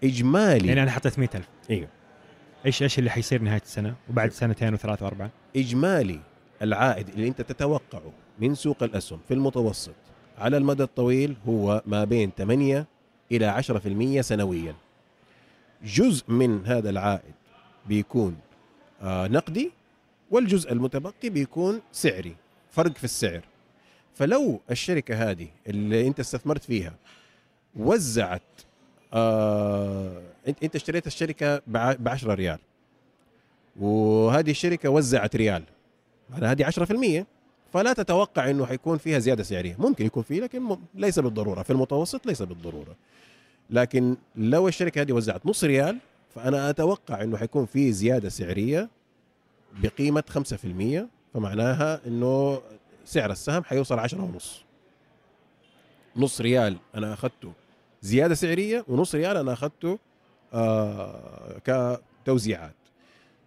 إجمالي. يعني أنا حطيت 100000 أيوه إيش إيش اللي حيصير نهاية السنة؟ وبعد سنتين وثلاثة وأربعة؟ إجمالي العائد اللي أنت تتوقعه من سوق الأسهم في المتوسط. على المدى الطويل هو ما بين 8 إلى 10% سنويا. جزء من هذا العائد بيكون آه نقدي والجزء المتبقي بيكون سعري فرق في السعر. فلو الشركة هذه اللي أنت استثمرت فيها وزعت آه أنت اشتريت الشركة ب 10 ريال وهذه الشركة وزعت ريال على هذه 10% فلا تتوقع إنه حيكون فيها زيادة سعرية. ممكن يكون فيه لكن ليس بالضرورة. في المتوسط ليس بالضرورة. لكن لو الشركة هذه وزعت نص ريال فأنا أتوقع إنه حيكون في زيادة سعرية بقيمة 5% فمعناها إنه سعر السهم حيوصل 10 ونص. نص ريال أنا أخذته زيادة سعرية ونص ريال أنا أخذته آه كتوزيعات.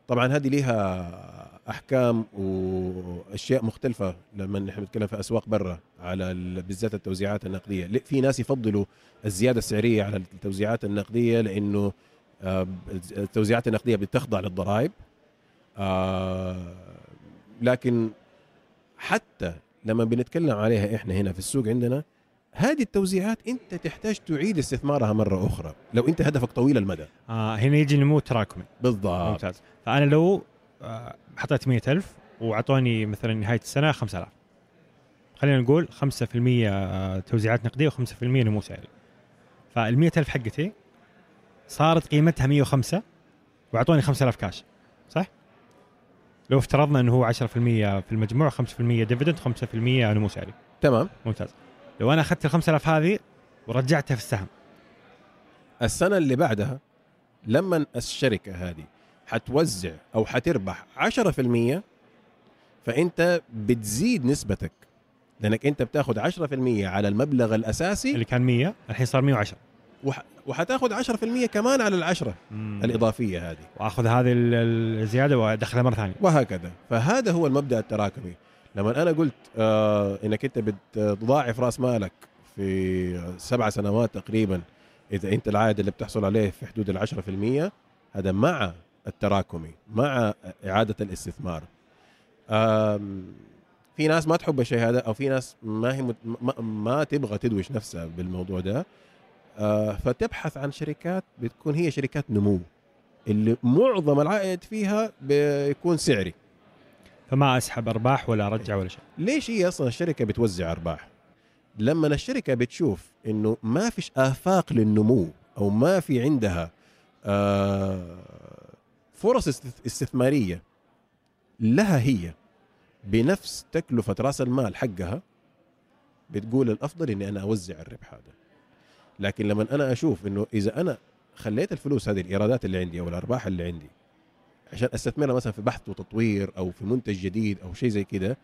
طبعا هذه لها أحكام وأشياء مختلفة لما نحن نتكلم في أسواق برا على ال- بالذات التوزيعات النقدية. في ناس يفضلوا الزيادة السعرية على التوزيعات النقدية لأنه آه، التوزيعات النقدية بتخضع للضرائب. آه، لكن حتى لما بنتكلم عليها إحنا هنا في السوق عندنا هذه التوزيعات انت تحتاج تعيد استثمارها مرة أخرى لو انت هدفك طويل المدى. آه هنا يجي نمو تراكمي. بالضبط. ممتاز. فأنا لو آه، حطيت مئة ألف وأعطوني مثلا نهاية السنة 5000 خلينا نقول 5% توزيعات نقدية و5% نمو سعري. فال 100000 حقتي صارت قيمتها 105 وأعطوني 5000 كاش صح؟ لو افترضنا إنه هو 10% في المجموع 5% ديفيدند 5% نمو سعري. تمام. ممتاز. لو أنا أخذت ال 5000 هذه ورجعتها في السهم. السنة اللي بعدها لما الشركة هذه حتوزع أو حتربح 10% فأنت بتزيد نسبتك. لأنك أنت بتاخذ 10% على المبلغ الأساسي. اللي كان 100 الحين صار 110 وح... وحتاخذ 10% كمان على العشرة مم. الإضافية هذه. وآخذ هذه ال- الزيادة وأدخلها مرة ثانية. وهكذا. فهذا هو المبدأ التراكمي. لما أنا قلت آه إنك أنت بتضاعف رأس مالك في سبع سنوات تقريبا إذا أنت العائد اللي بتحصل عليه في حدود ال 10% هذا مع التراكمي مع إعادة الاستثمار. في ناس ما تحب الشيء هذا أو في ناس ما هي مت... ما, ما تبغى تدوش نفسها بالموضوع ده. آه فتبحث عن شركات بتكون هي شركات نمو اللي معظم العائد فيها بيكون سعري. فما أسحب أرباح ولا أرجع ولا شيء. ليش هي أصلا الشركة بتوزع أرباح؟ لما الشركة بتشوف إنه ما فيش آفاق للنمو أو ما في عندها آه فرص است- استثمارية لها هي. بنفس تكلفة رأس المال حقها بتقول الأفضل إني أنا أوزع الربح هذا. لكن لما أنا أشوف إنه إذا أنا خليت الفلوس هذه الإيرادات اللي عندي أو الأرباح اللي عندي عشان أستثمرها مثلا في بحث وتطوير أو في منتج جديد أو شيء زي كده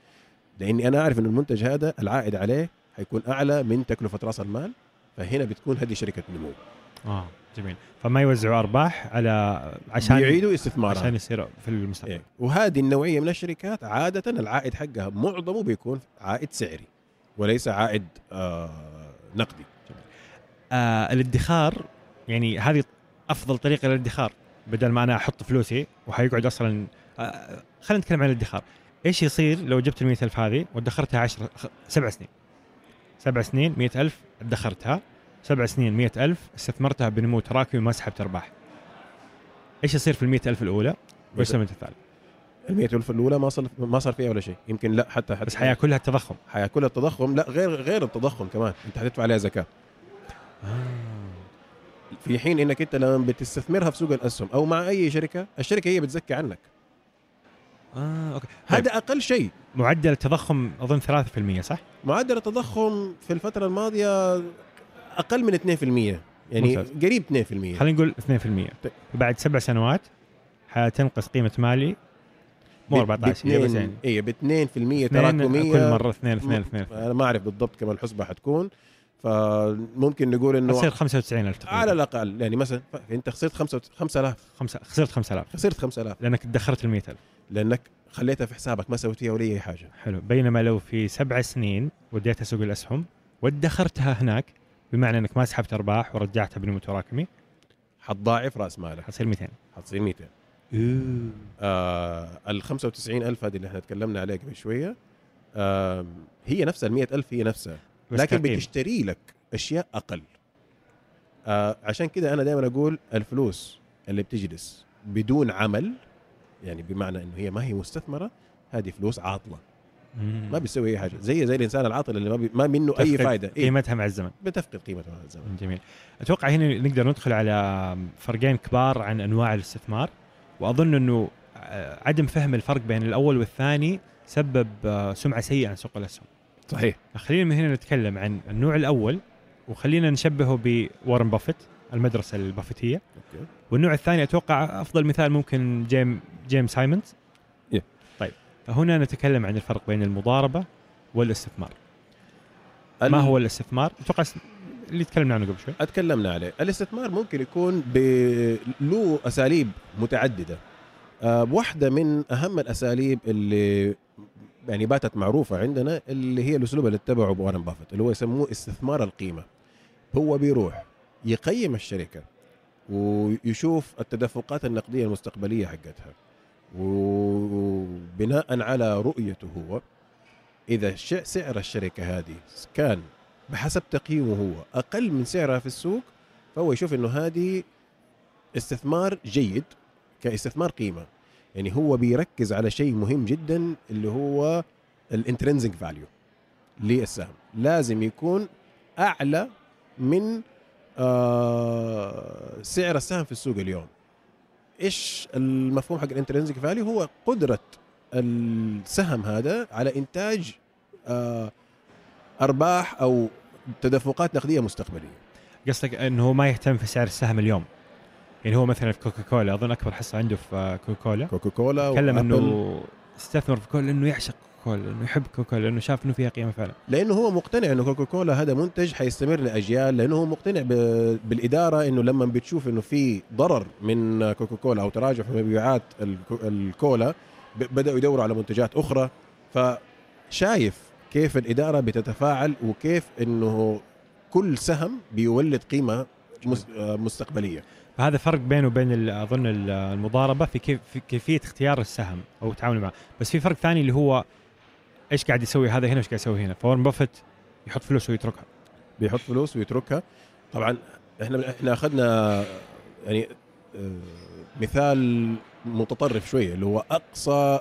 لأني أنا أعرف إن المنتج هذا العائد عليه حيكون أعلى من تكلفة رأس المال فهنا بتكون هذه شركة نمو. آه جميل. فما يوزعوا أرباح على عشان يعيدوا استثمارها. عشان يصير في المستقبل. إيه. وهذه النوعية من الشركات عادة العائد حقها معظمه بيكون عائد سعري وليس عائد آه نقدي. آه الادخار يعني هذه أفضل طريقة للادخار. بدل ما أنا أحط فلوسي وحيقعد أصلا آه خلينا نتكلم عن الادخار. إيش يصير لو جبت ال ألف هذه وادخرتها 10 خ- سبع سنين؟ سبع سنين مئة ألف ادخرتها سبع سنين مئة ألف استثمرتها بنمو تراكمي وما سحبت ارباح إيش يصير في المئة ألف الأولى؟ وإيش من الثالث ال 100 ألف الأولى ما صار ما صار فيها ولا شيء. يمكن لا حتى حتى بس حياكلها التضخم. حياكلها التضخم. لا غير غير التضخم كمان. أنت حتدفع عليها زكاة. في حين إنك أنت لما بتستثمرها في سوق الأسهم أو مع أي شركة الشركة هي بتزكي عنك. آه أوكي. هذا هذا أقل شيء. معدل التضخم أظن 3% صح؟ معدل التضخم في الفترة الماضية أقل من 2% يعني ممتاز. قريب 2% خلينا نقول 2% طيب. بعد سبع سنوات حتنقص قيمة مالي مو 14 هي بس يعني. اي ب 2% اثنين تراكمية. كل مرة 2 2 2 أنا ما أعرف بالضبط كم الحسبة حتكون. فممكن نقول إنه تصير 95000 تقريبا. على الأقل. يعني مثلا أنت خسرت 5000 خمسة خسرت 5000 خسرت 5000 لأنك ادخرت ال 100000 لأنك خليتها في حسابك ما سويت فيها ولا أي حاجة. حلو. بينما لو في سبع سنين وديتها سوق الأسهم وادخرتها هناك بمعنى إنك ما سحبت أرباح ورجعتها بنمو تراكمي حتضاعف رأس مالك. حتصير 200 حتصير 200 آه ال 95000 هذه اللي إحنا تكلمنا عليها قبل شوية آه هي نفسها ال 100000 هي نفسها. لكن. بتشتري لك أشياء أقل. آه عشان كده أنا دائما أقول الفلوس اللي بتجلس بدون عمل يعني بمعنى إنه هي ما هي مستثمرة هذه فلوس عاطلة. ما بيسوي أي حاجة. زي زي الإنسان العاطل اللي ما, بي ما منه أي فائده إيه. قيمتها مع الزمن. بتفقد قيمتها مع الزمن. جميل. أتوقع هنا نقدر ندخل على فرقين كبار عن أنواع الاستثمار وأظن إنه آه، عدم فهم الفرق بين الأول والثاني سبب آه، سمعة سيئة عن سوق الأسهم. صحيح. خلينا من هنا نتكلم عن النوع الأول وخلينا نشبهه بوارن بافيت المدرسة البافتيه okay. والنوع الثاني أتوقع أفضل مثال ممكن جيم جيمس سايمونز Yeah. طيب فهنا نتكلم عن الفرق بين المضاربة والاستثمار. ما ال- هو الاستثمار؟ أتوقع اللي تكلمنا عنه قبل شوي. اتكلمنا عليه. الاستثمار ممكن يكون ب... له أساليب متعددة. آه، واحدة من أهم الأساليب اللي يعني باتت معروفة عندنا اللي هي الأسلوب اللي اتبعه وارن بافيت اللي هو يسموه استثمار القيمة. هو بيروح يقيم الشركة ويشوف التدفقات النقدية المستقبلية حقتها. وبناء على رؤيته هو إذا سعر الشركة هذه كان بحسب تقييمه هو أقل من سعرها في السوق فهو يشوف إنه هذه استثمار جيد كاستثمار قيمة. يعني هو بيركز على شيء مهم جدا اللي هو ال intrinsic value للسهم. لازم يكون أعلى من آه سعر السهم في السوق اليوم. إيش المفهوم حق ال intrinsic value هو قدرة السهم هذا على إنتاج آه أرباح أو تدفقات نقدية مستقبلية. قصدك إنه ما يهتم في سعر السهم اليوم؟ يعني هو مثلا في كوكا كولا أظن أكبر حصة عنده في كوكا كولا كوكا كولا تكلم. إنه استثمر في كولا انه يعشق كولا انه يحب كوكا كولا لأنه شاف إنه فيها قيمة فعلا. لأنه هو مقتنع إنه كوكا كولا هذا منتج حيستمر لأجيال لأنه هو مقتنع بالإدارة إنه لما بتشوف إنه في ضرر من كوكا كولا أو تراجع في مبيعات الكو- الكولا بدأوا يدوروا على منتجات أخرى. فشايف كيف الإدارة بتتفاعل وكيف إنه كل سهم بيولد قيمة مس- مستقبلية. فهذا فرق بينه وبين أظن ال- المضاربة في كيف في كيفية اختيار السهم أو التعامل معه. بس في فرق ثاني اللي هو إيش قاعد يسوي هذا هنا وايش قاعد يسوي هنا؟ فورن بافت يحط فلوس ويتركها. بيحط فلوس ويتركها. طبعا إحنا إحنا أخذنا يعني آه، مثال متطرف شوية اللي هو أقصى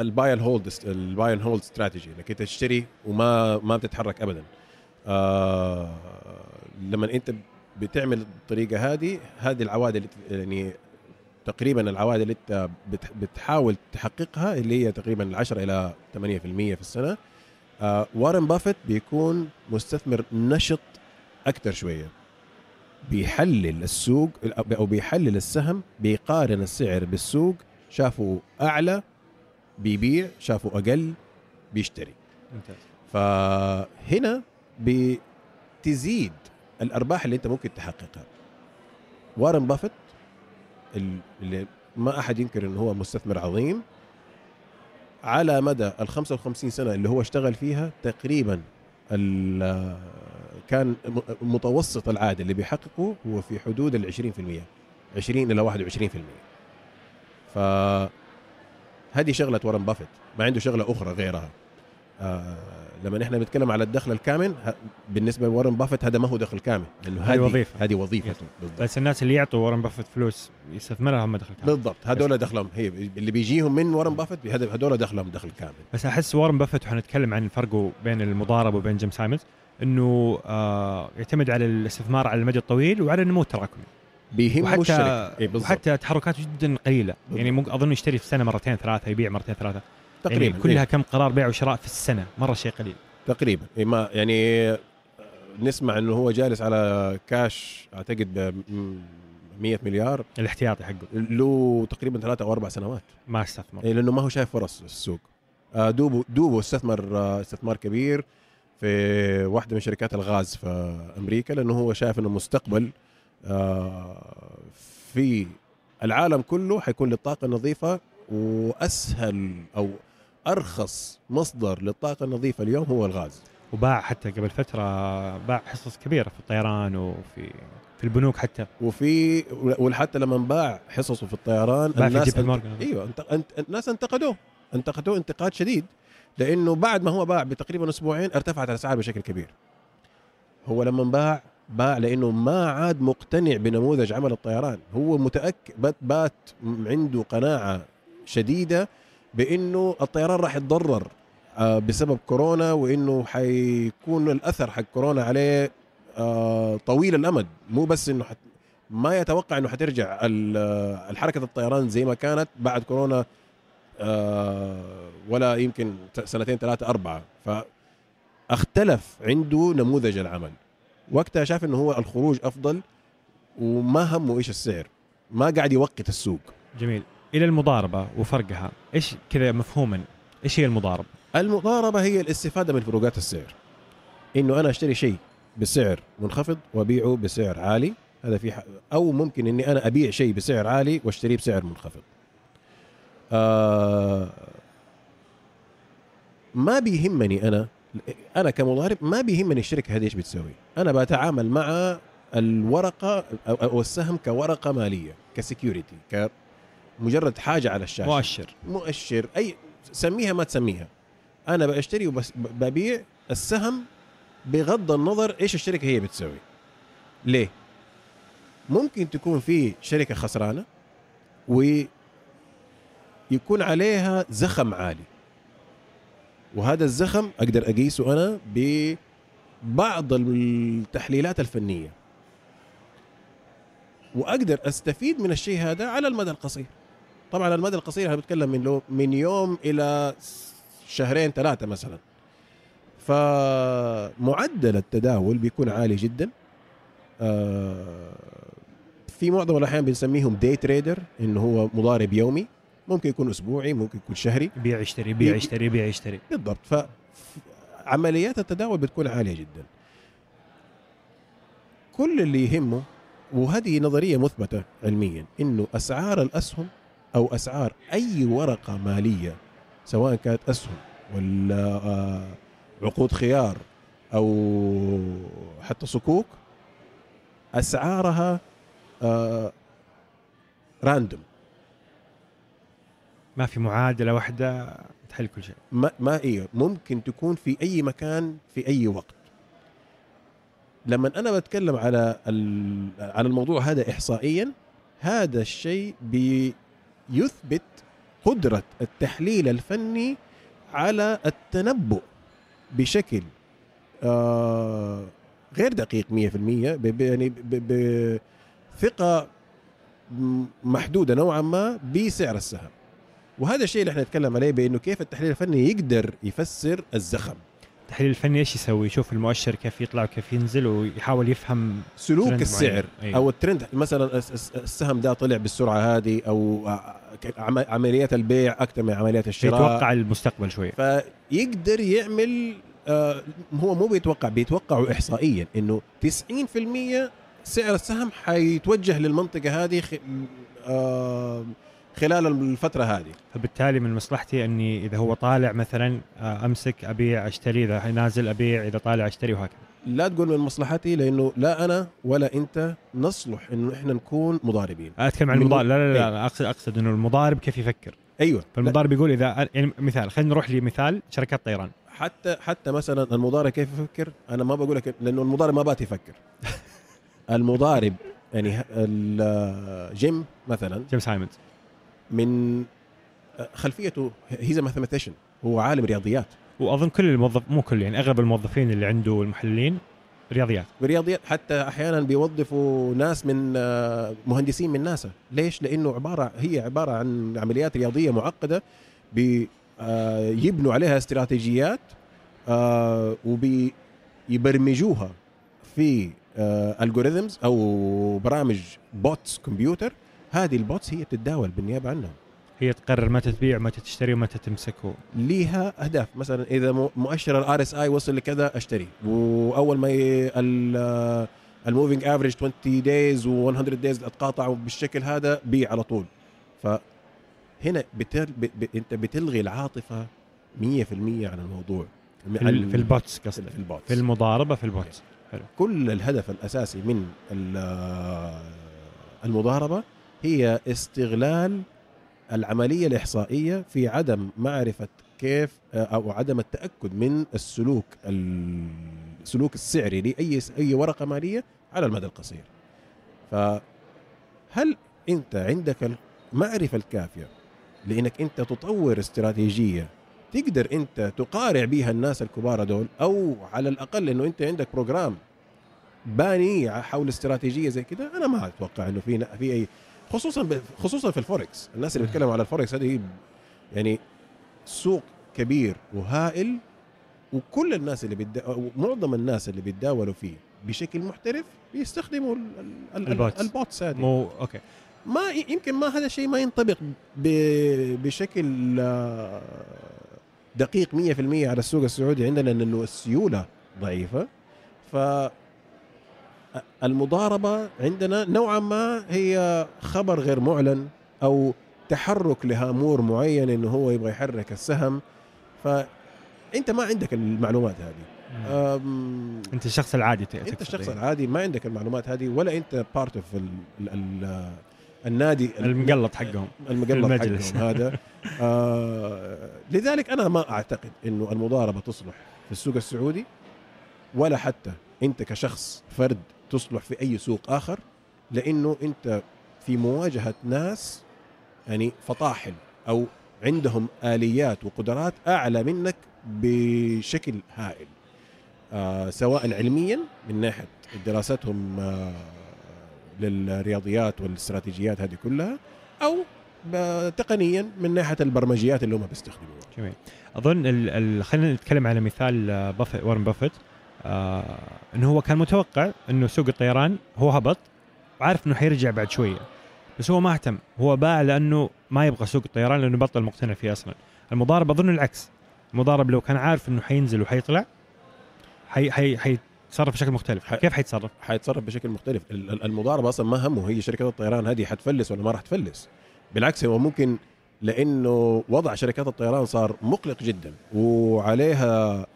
ال buy and hold ال buy and hold strategy إنك أنت تشتري وما ما بتتحرك ابدا. آه لما أنت بتعمل الطريقة هذه هذه العوائد اللي يعني تقريبا العوائد اللي انت بت- بتحاول تحققها اللي هي تقريبا 10 إلى 8% في السنة. آه وارن بافيت بيكون مستثمر نشط أكثر شوية. بيحلل السوق أو بيحلل السهم بيقارن السعر بالسوق شافوا أعلى بيبيع شافوا أقل بيشتري. ممتاز. فهنا بتزيد الأرباح اللي أنت ممكن تحققها. وارن بافيت ال- اللي ما أحد ينكر انه هو مستثمر عظيم. على مدى ال 55 سنة اللي هو اشتغل فيها تقريبا كان متوسط العائد اللي بيحققه هو في حدود ال 20% 20 إلى 21% ف هذه شغلة وارن بافيت ما عنده شغلة أخرى غيرها. آه لما نحن بنتكلم على الدخل الكامل ه- بالنسبة لورن بافيت هذا ما هو دخل كامل لأنه هذه هذه وظيفة. هذه وظيفته بالضبط. بس الناس اللي يعطوا وارن بافت فلوس يستثمرها هم دخل كامل. بالضبط. هذول دخلهم. هي اللي بيجيهم من ورن بافيت هذول دخلهم دخل كامل. بس أحس وارن بافت وحنتكلم عن فرقه بين المضاربه وبين جيم سايمونز إنه آه يعتمد على الاستثمار على المدى الطويل وعلى النمو التراكمي. بيهمه وحتى الشركة إيه وحتى تحركاته جدا قليلة. بالضبط. يعني ممكن أظن يشتري في السنة مرتين ثلاثة يبيع مرتين ثلاثة. تقريبا يعني كلها إيه. كم قرار بيع وشراء في السنة؟ مرة شيء قليل. تقريبا إيه ما يعني نسمع إنه هو جالس على كاش أعتقد ب 100 مليار. الاحتياطي حقه. له تقريبا ثلاثة أو أربع سنوات. ما استثمر. إيه لأنه ما هو شايف فرص السوق. آه، دوبو دوبو استثمر آه، استثمار كبير في واحدة من شركات الغاز في أمريكا لأنه هو شايف إنه مستقبل آه، في العالم كله حيكون للطاقة النظيفة وأسهل أو أرخص مصدر للطاقة النظيفة اليوم هو الغاز. وباع حتى قبل فترة باع حصص كبيرة في الطيران وفي في البنوك حتى. وفي وحتى لما باع حصصه في الطيران باع في جيبي انت-. أيوه انت انت الناس انتقدوه. انتقدوه انتقاد شديد لأنه بعد ما هو باع بتقريبا أسبوعين ارتفعت الأسعار بشكل كبير. هو لما باع باع لأنه ما عاد مقتنع بنموذج عمل الطيران. هو متأكد بات, بات عنده قناعة شديدة بإنه الطيران راح يتضرر آه، بسبب كورونا وإنه حيكون الأثر حق كورونا عليه آه، طويل الأمد. مو بس إنه حت ما يتوقع إنه حترجع آه، الحركة الطيران زي ما كانت بعد كورونا ولا يمكن سنتين ثلاثة أربعة. فاختلف عنده نموذج العمل. وقتها شاف إنه هو الخروج أفضل وما همه إيش السعر. ما قاعد يوقت السوق. جميل. إلى المضاربة وفرقها. إيش كذا مفهوما؟ إيش هي المضاربة؟ المضاربة هي الاستفادة من فروقات السعر. إنه أنا أشتري شيء بسعر منخفض وأبيعه بسعر عالي هذا في. أو ممكن إني أنا أبيع شيء بسعر عالي وأشتريه بسعر منخفض. آه ما بيهمني أنا أنا كمضارب ما بيهمني الشركة هذه إيش بتسوي. أنا بتعامل مع الورقة أو السهم كورقة مالية كسكيورتي كمجرد حاجة على الشاشة. مؤشر. مؤشر. أي سميها ما تسميها. أنا بشتري وبس ببيع السهم بغض النظر إيش الشركة هي بتسوي. ليه؟ ممكن تكون في شركة خسرانة ويكون عليها زخم عالي. وهذا الزخم أقدر أقيسه أنا ببعض التحليلات الفنية. وأقدر أستفيد من الشيء هذا على المدى القصير. طبعا المدى القصير أنا بتكلم من من يوم إلى شهرين ثلاثة مثلا. فمعدل التداول بيكون عالي جدا. آه، في معظم الأحيان بنسميهم دي تريدر إنه هو مضارب يومي. ممكن يكون أسبوعي ممكن يكون شهري. بيع يشتري بيع يشتري بيع يشتري. بالضبط. فعمليات التداول بتكون عالية جدا. كل اللي يهمه وهذه نظرية مثبتة علميا إنه أسعار الأسهم أو أسعار أي ورقة مالية سواء كانت أسهم ولا آه، عقود خيار أو حتى صكوك أسعارها آه راندوم ما في معادلة واحدة تحل كل شيء. ما ما إيوه ممكن تكون في أي مكان في أي وقت. لما أنا بتكلم على على الموضوع هذا احصائيا هذا الشيء بيثبت قدرة التحليل الفني على التنبؤ بشكل آه غير دقيق 100% يعني بثقة محدودة نوعا ما بسعر السهم وهذا الشيء اللي إحنا نتكلم عليه بإنه كيف التحليل الفني يقدر يفسر الزخم التحليل الفني إيش يسوي؟ يشوف المؤشر كيف يطلع وكيف ينزل ويحاول يفهم سلوك السعر أيوه. أو الترند مثلا السهم ده طلع بالسرعة هذه أو عمليات البيع أكثر من عمليات الشراء. يتوقع المستقبل شوي فيقدر يعمل آه هو مو بيتوقع بيتوقعوا احصائيا إنه 90% سعر السهم حيتوجه للمنطقة هذه آه خلال الفترة هذه. فبالتالي من مصلحتي إني إذا هو طالع مثلا آه، أمسك أبيع أشتري إذا نازل أبيع إذا طالع أشتري وهكذا. لا تقول من مصلحتي لأنه لا أنا ولا أنت نصلح انه إحنا نكون مضاربين. أتكلم عن المضارب. لا لا لا, لا اقصد أقصد إنه المضارب كيف يفكر. أيوه. فالمضارب يقول اذا يعني مثال خلينا نروح لمثال شركات طيران. حتى حتى مثلا المضارب كيف يفكر؟ أنا ما بقول لك لأنه المضارب ما بات يفكر. (laughs) المضارب يعني الجيم مثلا جيم سايمونز. من خلفيته he's mathematician هو عالم رياضيات. وأظن كل الموظف مو كل يعني أغلب الموظفين اللي عنده المحللين رياضيات. رياضيات حتى أحيانا بيوظفوا ناس من آه، مهندسين من ناسا. ليش؟ لأنه عبارة هي عبارة عن عمليات رياضية معقدة بيبنوا عليها استراتيجيات آه، وبيبرمجوها في algorithms آه، أو برامج bots كمبيوتر هذه ال bots هي بتتداول بالنيابة عنهم. هي تقرر متى تبيع متى تشتري ومتى تمسكه. ليها أهداف. مثلا إذا مؤشر ال RSI وصل لكذا أشتري. وأول ما ال moving average 20 days و100 days أتقاطعوا بالشكل هذا بيع على طول. فهنا بتل... ب... ب... أنت بتلغي العاطفة 100% عن الموضوع. في. في ال bots قصدك. في ال bots. في المضاربة في ال bots. حلو. كل الهدف الأساسي من المضاربة هي استغلال العملية الإحصائية في عدم معرفة كيف أو عدم التأكد من السلوك السلوك السعري لأي أي ورقة مالية على المدى القصير. فهل أنت عندك المعرفة الكافية لأنك أنت تطور استراتيجية تقدر أنت تقارع بيها الناس الكبار دول أو على الأقل إنه أنت عندك بروجرام باني حول استراتيجية زي كده أنا ما أتوقع إنه في في أي خصوصا خصوصا في الفوركس. الناس اللي بيتكلموا على الفوركس هذه يعني سوق كبير وهائل وكل الناس اللي بيدا... معظم الناس اللي بيتداولوا فيه بشكل محترف بيستخدموا ال... ال... ال bots. ال bots هذه. مو okay. ما يمكن ما هذا الشيء ما ينطبق ب... بشكل آه، دقيق 100% على السوق السعودي عندنا لأنه السيولة ضعيفة. ف المضاربة عندنا نوعا ما هي خبر غير معلن أو تحرك لهامور معين إنه هو يبغى يحرك السهم. فأنت ما عندك المعلومات هذه. أنت الشخص العادي أنت الشخص العادي ما عندك المعلومات هذه ولا أنت part of النادي المغلق حقهم المغلق حقهم هذا. (laughs) آه لذلك أنا ما أعتقد إنه المضاربة تصلح في السوق السعودي ولا حتى أنت كشخص فرد تصلح في أي سوق آخر لأنه أنت في مواجهة ناس يعني فطاحل أو عندهم آليات وقدرات أعلى منك بشكل هائل. آه سواء علميا من ناحية دراستهم آه للرياضيات والاستراتيجيات هذه كلها أو ب- تقنيا من ناحية البرمجيات اللي هم بيستخدموها. جميل. أظن خلينا نتكلم على مثال آه، بافت وارن بافيت. آه إنه هو كان متوقع إنه سوق الطيران هو هبط وعارف إنه حيرجع بعد شوية. بس هو ما اهتم هو باع لأنه ما يبغى سوق الطيران لأنه بطل مقتنع فيه أصلا. المضارب أظن العكس المضارب لو كان عارف إنه حينزل وحيطلع حي حي حيتصرف بشكل مختلف. كيف حيتصرف؟ حيتصرف بشكل مختلف. ال- ال- المضاربة أصلا ما همه هي شركات الطيران هذه حتفلس ولا ما راح تفلس. بالعكس هو ممكن لأنه وضع شركات الطيران صار مقلق جدا وعليها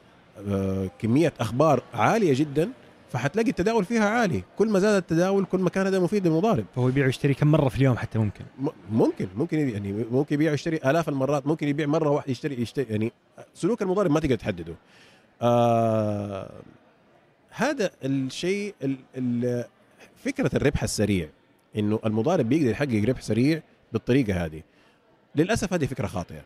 كمية أخبار عالية جدا فحتلاقي التداول فيها عالي. كل ما زاد التداول كل ما كان هذا مفيد للمضارب. فهو يبيع ويشتري كم مرة في اليوم حتى ممكن؟ ممكن ممكن يبيع- يعني ممكن يبيع ويشتري آلاف المرات ممكن يبيع مرة واحدة يشتري يشتري يعني سلوك المضارب ما تقدر تحدده. آه هذا الشيء ال- ال- فكرة الربح السريع إنه المضارب بيقدر يحقق ربح سريع بالطريقة هذه. للأسف هذه فكرة خاطئة.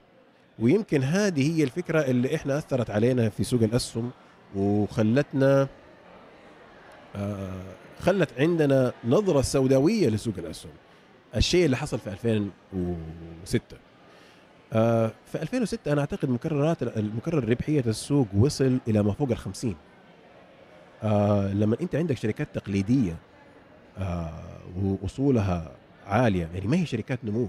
ويمكن هذه هي الفكرة اللي إحنا أثرت علينا في سوق الأسهم وخلتنا آه خلت عندنا نظرة سوداوية لسوق الأسهم. الشيء اللي حصل في 2006 آه في 2006 أنا أعتقد مكررات المكرر ربحية السوق وصل إلى ما فوق ال 50 آه لما أنت عندك شركات تقليدية وأصولها عالية يعني ما هي شركات نمو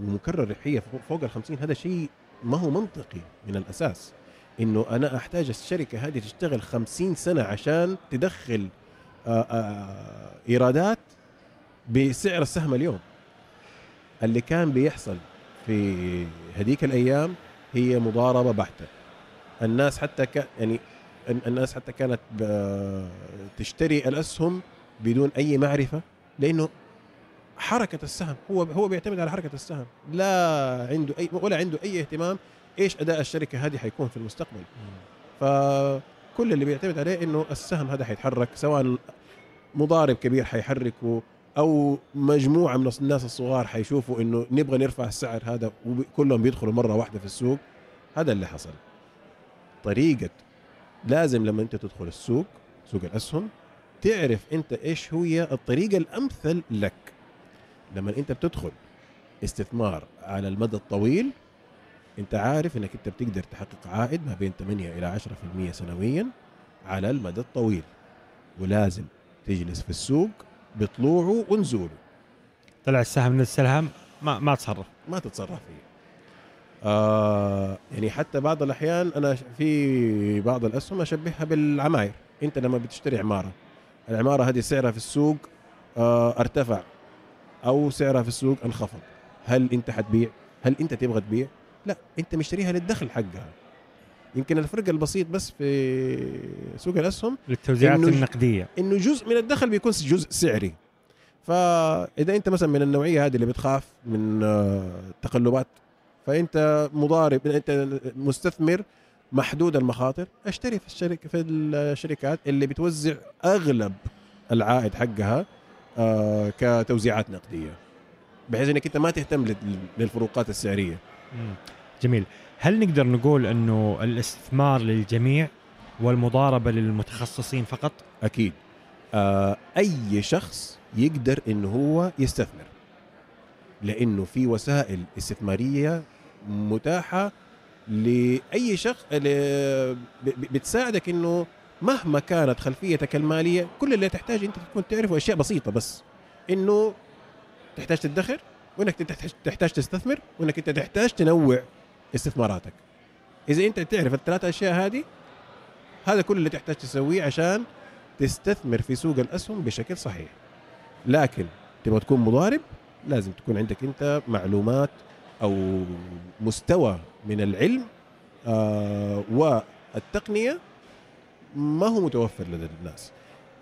ومكرر ربحية فوق ال 50 هذا شيء ما هو منطقي من الأساس إنه أنا أحتاج الشركة هذه تشتغل 50 سنة عشان تدخل آه آه إيرادات بسعر السهم اليوم اللي كان بيحصل في هذيك الأيام هي مضاربة بحتة الناس حتى ك... يعني ال- الناس حتى كانت. تشتري الأسهم بدون أي معرفة لأنه حركة السهم هو هو بيعتمد على حركة السهم لا عنده أي ولا عنده أي اهتمام إيش أداء الشركة هذه حيكون في المستقبل. فكل اللي بيعتمد عليه إنه السهم هذا حيتحرك سواء مضارب كبير حيحركه أو مجموعة من الناس الصغار حيشوفوا إنه نبغى نرفع السعر هذا وكلهم بيدخلوا مرة واحدة في السوق هذا اللي حصل. طريقة لازم لما أنت تدخل السوق سوق الأسهم تعرف أنت إيش هي الطريقة الأمثل لك. لما انت بتدخل استثمار على المدى الطويل انت عارف انك انت بتقدر تحقق عائد ما بين 8 إلى 10% سنويا على المدى الطويل ولازم تجلس في السوق بطلوعه ونزوله. طلع السهم من السلهم ما ما تصرف. ما تتصرف فيه. آه يعني حتى بعض الأحيان أنا في بعض الأسهم أشبهها بالعماير. أنت لما بتشتري عمارة العمارة هذه سعرها في السوق آه أرتفع. أو سعرها في السوق انخفض هل أنت حتبيع؟ هل أنت تبغى تبيع؟ لا أنت مشتريها للدخل حقها. يمكن الفرق البسيط بس في سوق الأسهم للتوزيعات إنه النقدية. إنه جزء من الدخل بيكون جزء سعري. فإذا أنت مثلا من النوعية هذه اللي بتخاف من آه، التقلبات فأنت مضارب أنت مستثمر محدود المخاطر اشتري في الشركة في الشركات اللي بتوزع أغلب العائد حقها كتوزيعات نقدية بحيث إنك أنت ما تهتم لل- للفروقات السعرية. جميل. هل نقدر نقول إنه الاستثمار للجميع والمضاربة للمتخصصين فقط؟ أكيد. آه أي شخص يقدر انه هو يستثمر لأنه في وسائل استثمارية متاحة لأي شخص بتساعدك إنه مهما كانت خلفيتك المالية كل اللي تحتاج أنت تكون تعرفه أشياء بسيطة بس. إنه تحتاج تدخر وإنك تحتاج تستثمر وإنك أنت تحتاج تنوع استثماراتك. إذا أنت تعرف الثلاث أشياء هذه هذا كل اللي تحتاج تسويه عشان تستثمر في سوق الأسهم بشكل صحيح. لكن تبغى تكون مضارب لازم تكون عندك أنت معلومات أو مستوى من العلم آه والتقنية ما هو متوفر لدى الناس.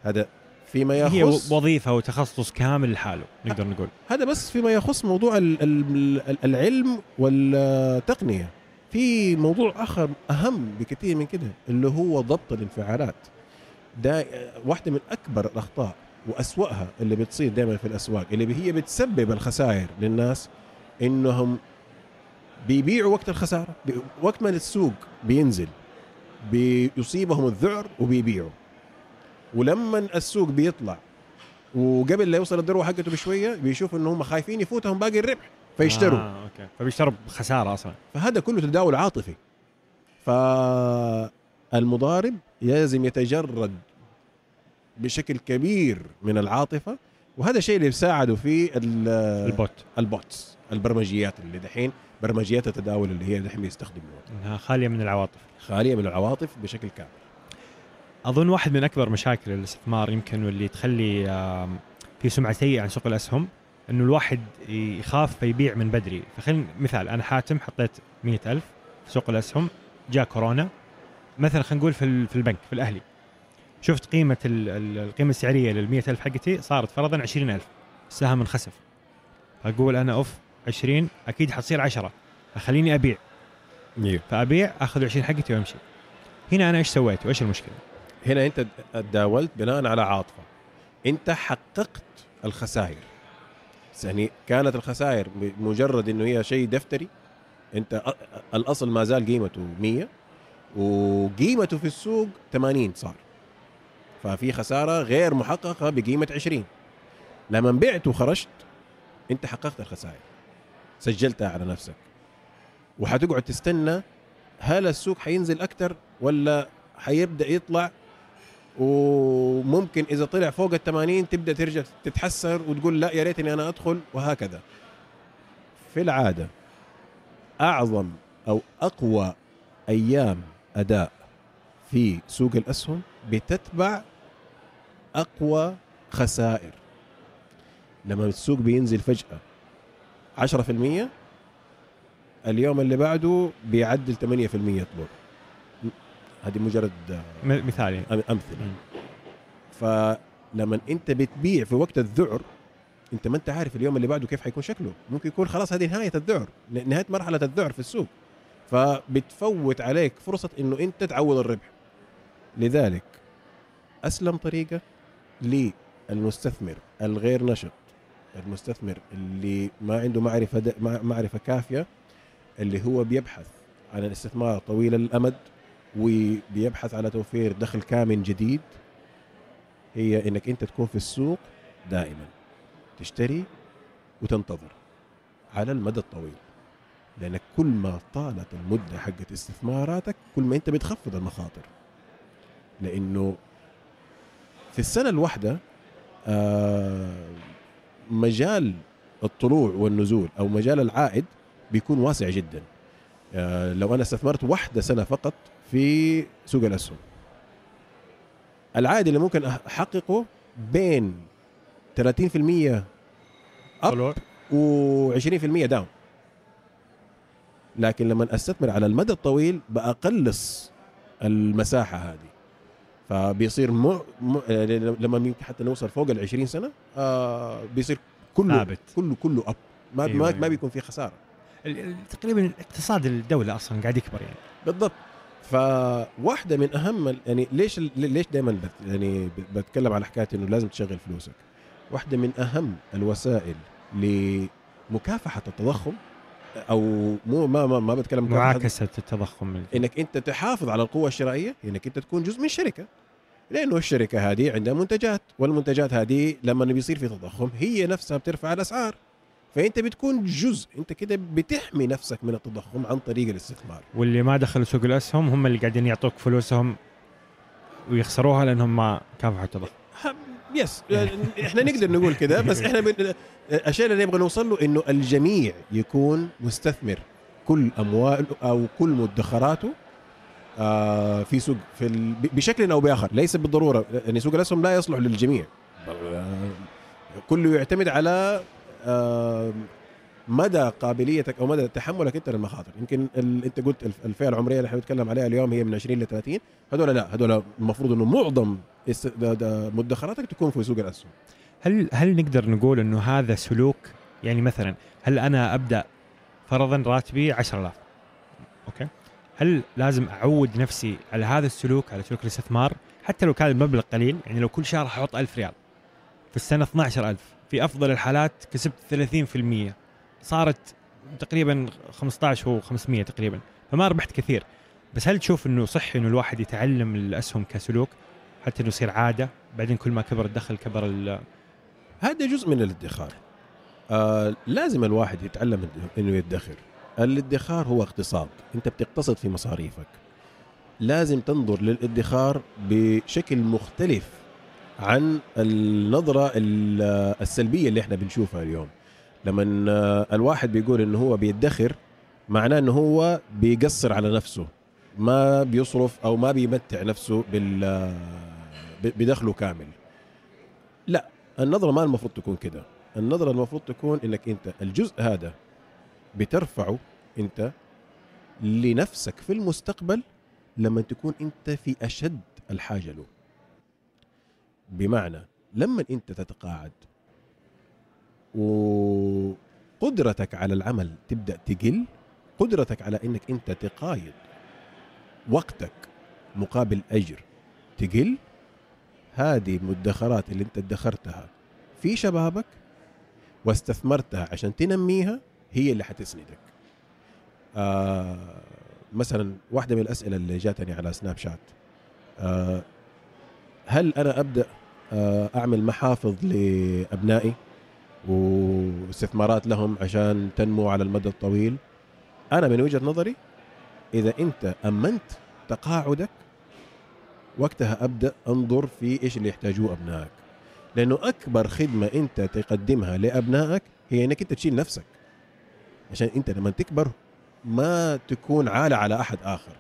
هذا فيما هي يخص وظيفة وتخصص كامل لحاله نقدر نقول. هذا بس فيما يخص موضوع ال- ال- العلم والتقنية. في موضوع آخر أهم بكثير من كده اللي هو ضبط الانفعالات. ده واحدة من أكبر الأخطاء وأسوأها اللي بتصير دائما في الأسواق اللي هي بتسبب الخسائر للناس إنهم بيبيعوا وقت الخسارة وقت ما السوق بينزل. بيصيبهم الذعر وبيبيعوا. ولما السوق بيطلع وقبل لا يوصل الذروة حقته بشوية بيشوفوا إن هم خايفين يفوتهم باقي الربح فيشتروا. آه، okay. فبيشتروا بخساره أصلا. فهذا كله تداول عاطفي. فالمضارب لازم يتجرد بشكل كبير من العاطفة وهذا الشيء اللي بيساعده في ال- ال bot. ال bots البرمجيات اللي دحين برمجيات التداول اللي هي دحين بيستخدموها إنها خالية من العواطف. خالية من العواطف بشكل كامل. أظن واحد من أكبر مشاكل الاستثمار يمكن واللي تخلي في سمعة سيئة عن سوق الأسهم إنه الواحد يخاف فيبيع من بدري. فخلينا مثال أنا حاتم حطيت مئة ألف في سوق الأسهم جاء كورونا. مثلا خلينا نقول في ال- في البنك في الأهلي. شفت قيمة ال- ال- القيمة السعرية لل ألف حقتي صارت فرضا 20000 السهم انخسف. فأقول أنا أوف 20 أكيد حتصير 10 فخليني أبيع. أيوه فأبيع أخذ 20 حقتي وأمشي. هنا أنا إيش سويت؟ وإيش المشكلة؟ هنا أنت تداولت بناء على عاطفة. أنت حققت الخسائر. يعني كانت الخسائر مجرد إنه هي شيء دفتري. أنت الأصل ما زال قيمته 100 وقيمته في السوق 80 صار. ففي خسارة غير محققة بقيمة 20 لما بعت وخرجت أنت حققت الخسائر. سجلتها على نفسك. وحتقعد تستنى هل السوق حينزل أكثر ولا حيبدأ يطلع؟ وممكن إذا طلع فوق ال 80 تبدأ ترجع تتحسر وتقول لا يا ريتني أنا أدخل وهكذا. في العادة أعظم أو أقوى أيام أداء في سوق الأسهم بتتبع أقوى خسائر. لما السوق بينزل فجأة 10% اليوم اللي بعده بيعدل 8% يطلع هذه مجرد م- مثال يعني. أم- أمثلة. فلما أنت بتبيع في وقت الذعر أنت ما أنت عارف اليوم اللي بعده كيف حيكون شكله. ممكن يكون خلاص هذه نهاية الذعر نهاية مرحلة الذعر في السوق. فبتفوت عليك فرصة إنه أنت تعوض الربح. لذلك أسلم طريقة للمستثمر الغير نشط المستثمر اللي ما عنده معرفة معرفة كافية اللي هو بيبحث عن الاستثمار طويل الأمد وبيبحث على توفير دخل كامن جديد هي إنك أنت تكون في السوق دائما تشتري وتنتظر على المدى الطويل لانك كل ما طالت المدة حقت استثماراتك كل ما أنت بتخفض المخاطر لأنه في السنة الواحدة آه مجال الطلوع والنزول أو مجال العائد بيكون واسع جدا. آه لو أنا استثمرت واحدة سنة فقط في سوق الأسهم. العائد اللي ممكن أحققه بين 30% اب طلوع. و20% داون لكن لما أستثمر على المدى الطويل بقلص المساحة هذه. فبيصير م... م... آه، لما يمكن حتى نوصل فوق ال 20 سنة آه بيصير كله ثابت. كله كله اب ما أيوة، ما, أيوة. ما بيكون في خسارة. تقريبا اقتصاد الدولة أصلا قاعد يكبر يعني. بالضبط. فواحدة من أهم يعني ليش ليش دائما بت يعني بتكلم على حكاية إنه لازم تشغل فلوسك؟ واحدة من أهم الوسائل لمكافحة التضخم أو مو ما ما, ما بتكلم معاكسه التضخم إنك أنت تحافظ على القوة الشرائية إنك أنت تكون جزء من شركه لأنه الشركة هذه عندها منتجات والمنتجات هذه لما بيصير في تضخم هي نفسها بترفع الأسعار. فأنت بتكون جزء أنت كده بتحمي نفسك من التضخم عن طريق الاستثمار. واللي ما دخلوا سوق الأسهم هم اللي قاعدين يعطوك فلوسهم ويخسروها لأنهم ما كافحوا التضخم. يس (laughs) إحنا نقدر نقول كده بس إحنا بن... الشيء اللي نبغى نوصل له إنه الجميع يكون مستثمر. كل أمواله أو كل مدخراته آه في سوق في ال... بشكل أو بآخر. ليس بالضرورة يعني سوق الأسهم لا يصلح للجميع. آه، كله يعتمد على آه مدى قابليتك أو مدى تحملك أنت للمخاطر؟ يمكن ال... أنت قلت الف- الفئة العمرية اللي إحنا بنتكلم عليها اليوم هي من 20 ل 30 هذول لا هذول المفروض إنه معظم مدخراتك تكون في سوق الأسهم. هل هل نقدر نقول إنه هذا سلوك؟ يعني مثلا هل أنا أبدأ فرضا راتبي 10000 أوكي. هل لازم أعود نفسي على هذا السلوك على سلوك الاستثمار؟ حتى لو كان المبلغ قليل يعني لو كل شهر أحط 1000 ريال في السنة 12000 في أفضل الحالات كسبت 30% صارت تقريبا 15 هو 500 تقريبا. فما ربحت كثير. بس هل تشوف إنه صحي إنه الواحد يتعلم الأسهم كسلوك؟ حتى إنه يصير عادة؟ بعدين كل ما كبر الدخل كبر ال- هذا جزء من الادخار. آه لازم الواحد يتعلم إنه يدخر. الادخار هو اقتصاد. أنت بتقتصد في مصاريفك. لازم تنظر للادخار بشكل مختلف عن النظرة ال- السلبية اللي إحنا بنشوفها اليوم. لما الواحد بيقول إنه هو بيدخر معناه إنه هو بيقصر على نفسه ما بيصرف أو ما بيمتع نفسه بال بدخله كامل. لا النظرة ما المفروض تكون كده. النظرة المفروض تكون إنك أنت الجزء هذا بترفعه أنت لنفسك في المستقبل لما تكون أنت في أشد الحاجة له. بمعنى لما أنت تتقاعد وقدرتك على العمل تبدأ تقل قدرتك على إنك أنت تقايد وقتك مقابل أجر تقل. هذه المدخرات اللي أنت ادخرتها في شبابك واستثمرتها عشان تنميها هي اللي حتسندك. آه مثلا واحدة من الأسئلة اللي جاتني على سناب شات آه هل أنا أبدأ آه أعمل محافظ لأبنائي؟ واستثمارات لهم عشان تنمو على المدى الطويل. أنا من وجهة نظري إذا أنت أمنت تقاعدك وقتها أبدأ أنظر في إيش اللي يحتاجوه أبنائك. لأنه أكبر خدمة أنت تقدمها لأبنائك هي إنك أنت تشيل نفسك. عشان أنت لما تكبر ما تكون عالة على أحد آخر.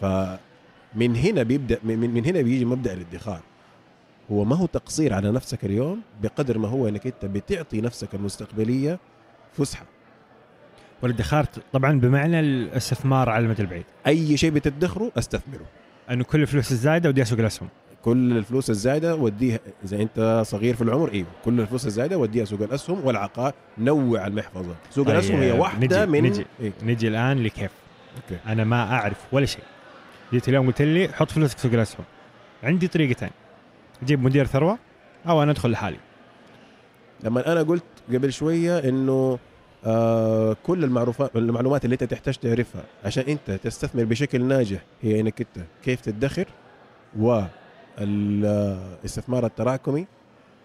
فمن هنا بيبدأ من هنا بيجي مبدأ الادخار. هو ما هو تقصير على نفسك اليوم بقدر ما هو إنك أنت بتعطي نفسك المستقبلية فسحة. والادخار طبعا بمعنى الاستثمار على المدى البعيد. أي شيء بتدخره أستثمره. أنه كل الفلوس الزايدة ودي أسوق الاسهم كل الفلوس الزايدة وديها إذا أنت صغير في العمر إيوه كل الفلوس الزايدة وديها سوق الاسهم والعقار نوع المحفظة. سوق طيب، الأسهم هي واحدة نجي- من نجي. إيه؟ نجي الآن لكيف؟ okay. أنا ما أعرف ولا شيء. جيت اليوم قلت لي حط فلوسك في سوق الأسهم. عندي طريقتين. أجيب مدير ثروة أو أنا أدخل لحالي. لما أنا قلت قبل شوية إنه آه كل المعروفات المعلومات اللي أنت تحتاج تعرفها عشان أنت تستثمر بشكل ناجح هي إنك أنت كيف تدخر والاستثمار التراكمي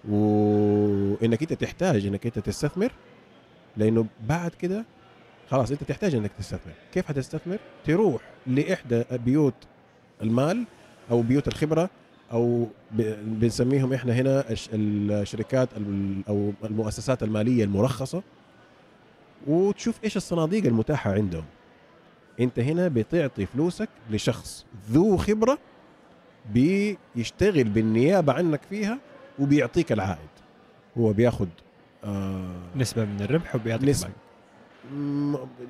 وإنك أنت تحتاج إنك أنت تستثمر لأنه بعد كده خلاص أنت تحتاج إنك تستثمر. كيف حتستثمر؟ تروح لإحدى بيوت المال أو بيوت الخبرة أو بنسميهم إحنا هنا الش- الشركات ال- أو المؤسسات المالية المرخصة وتشوف إيش الصناديق المتاحة عندهم. أنت هنا بتعطي فلوسك لشخص ذو خبرة بيشتغل بالنيابة عنك فيها وبيعطيك العائد. هو بياخد آه نسبة من الربح وبيعطيك نسبة.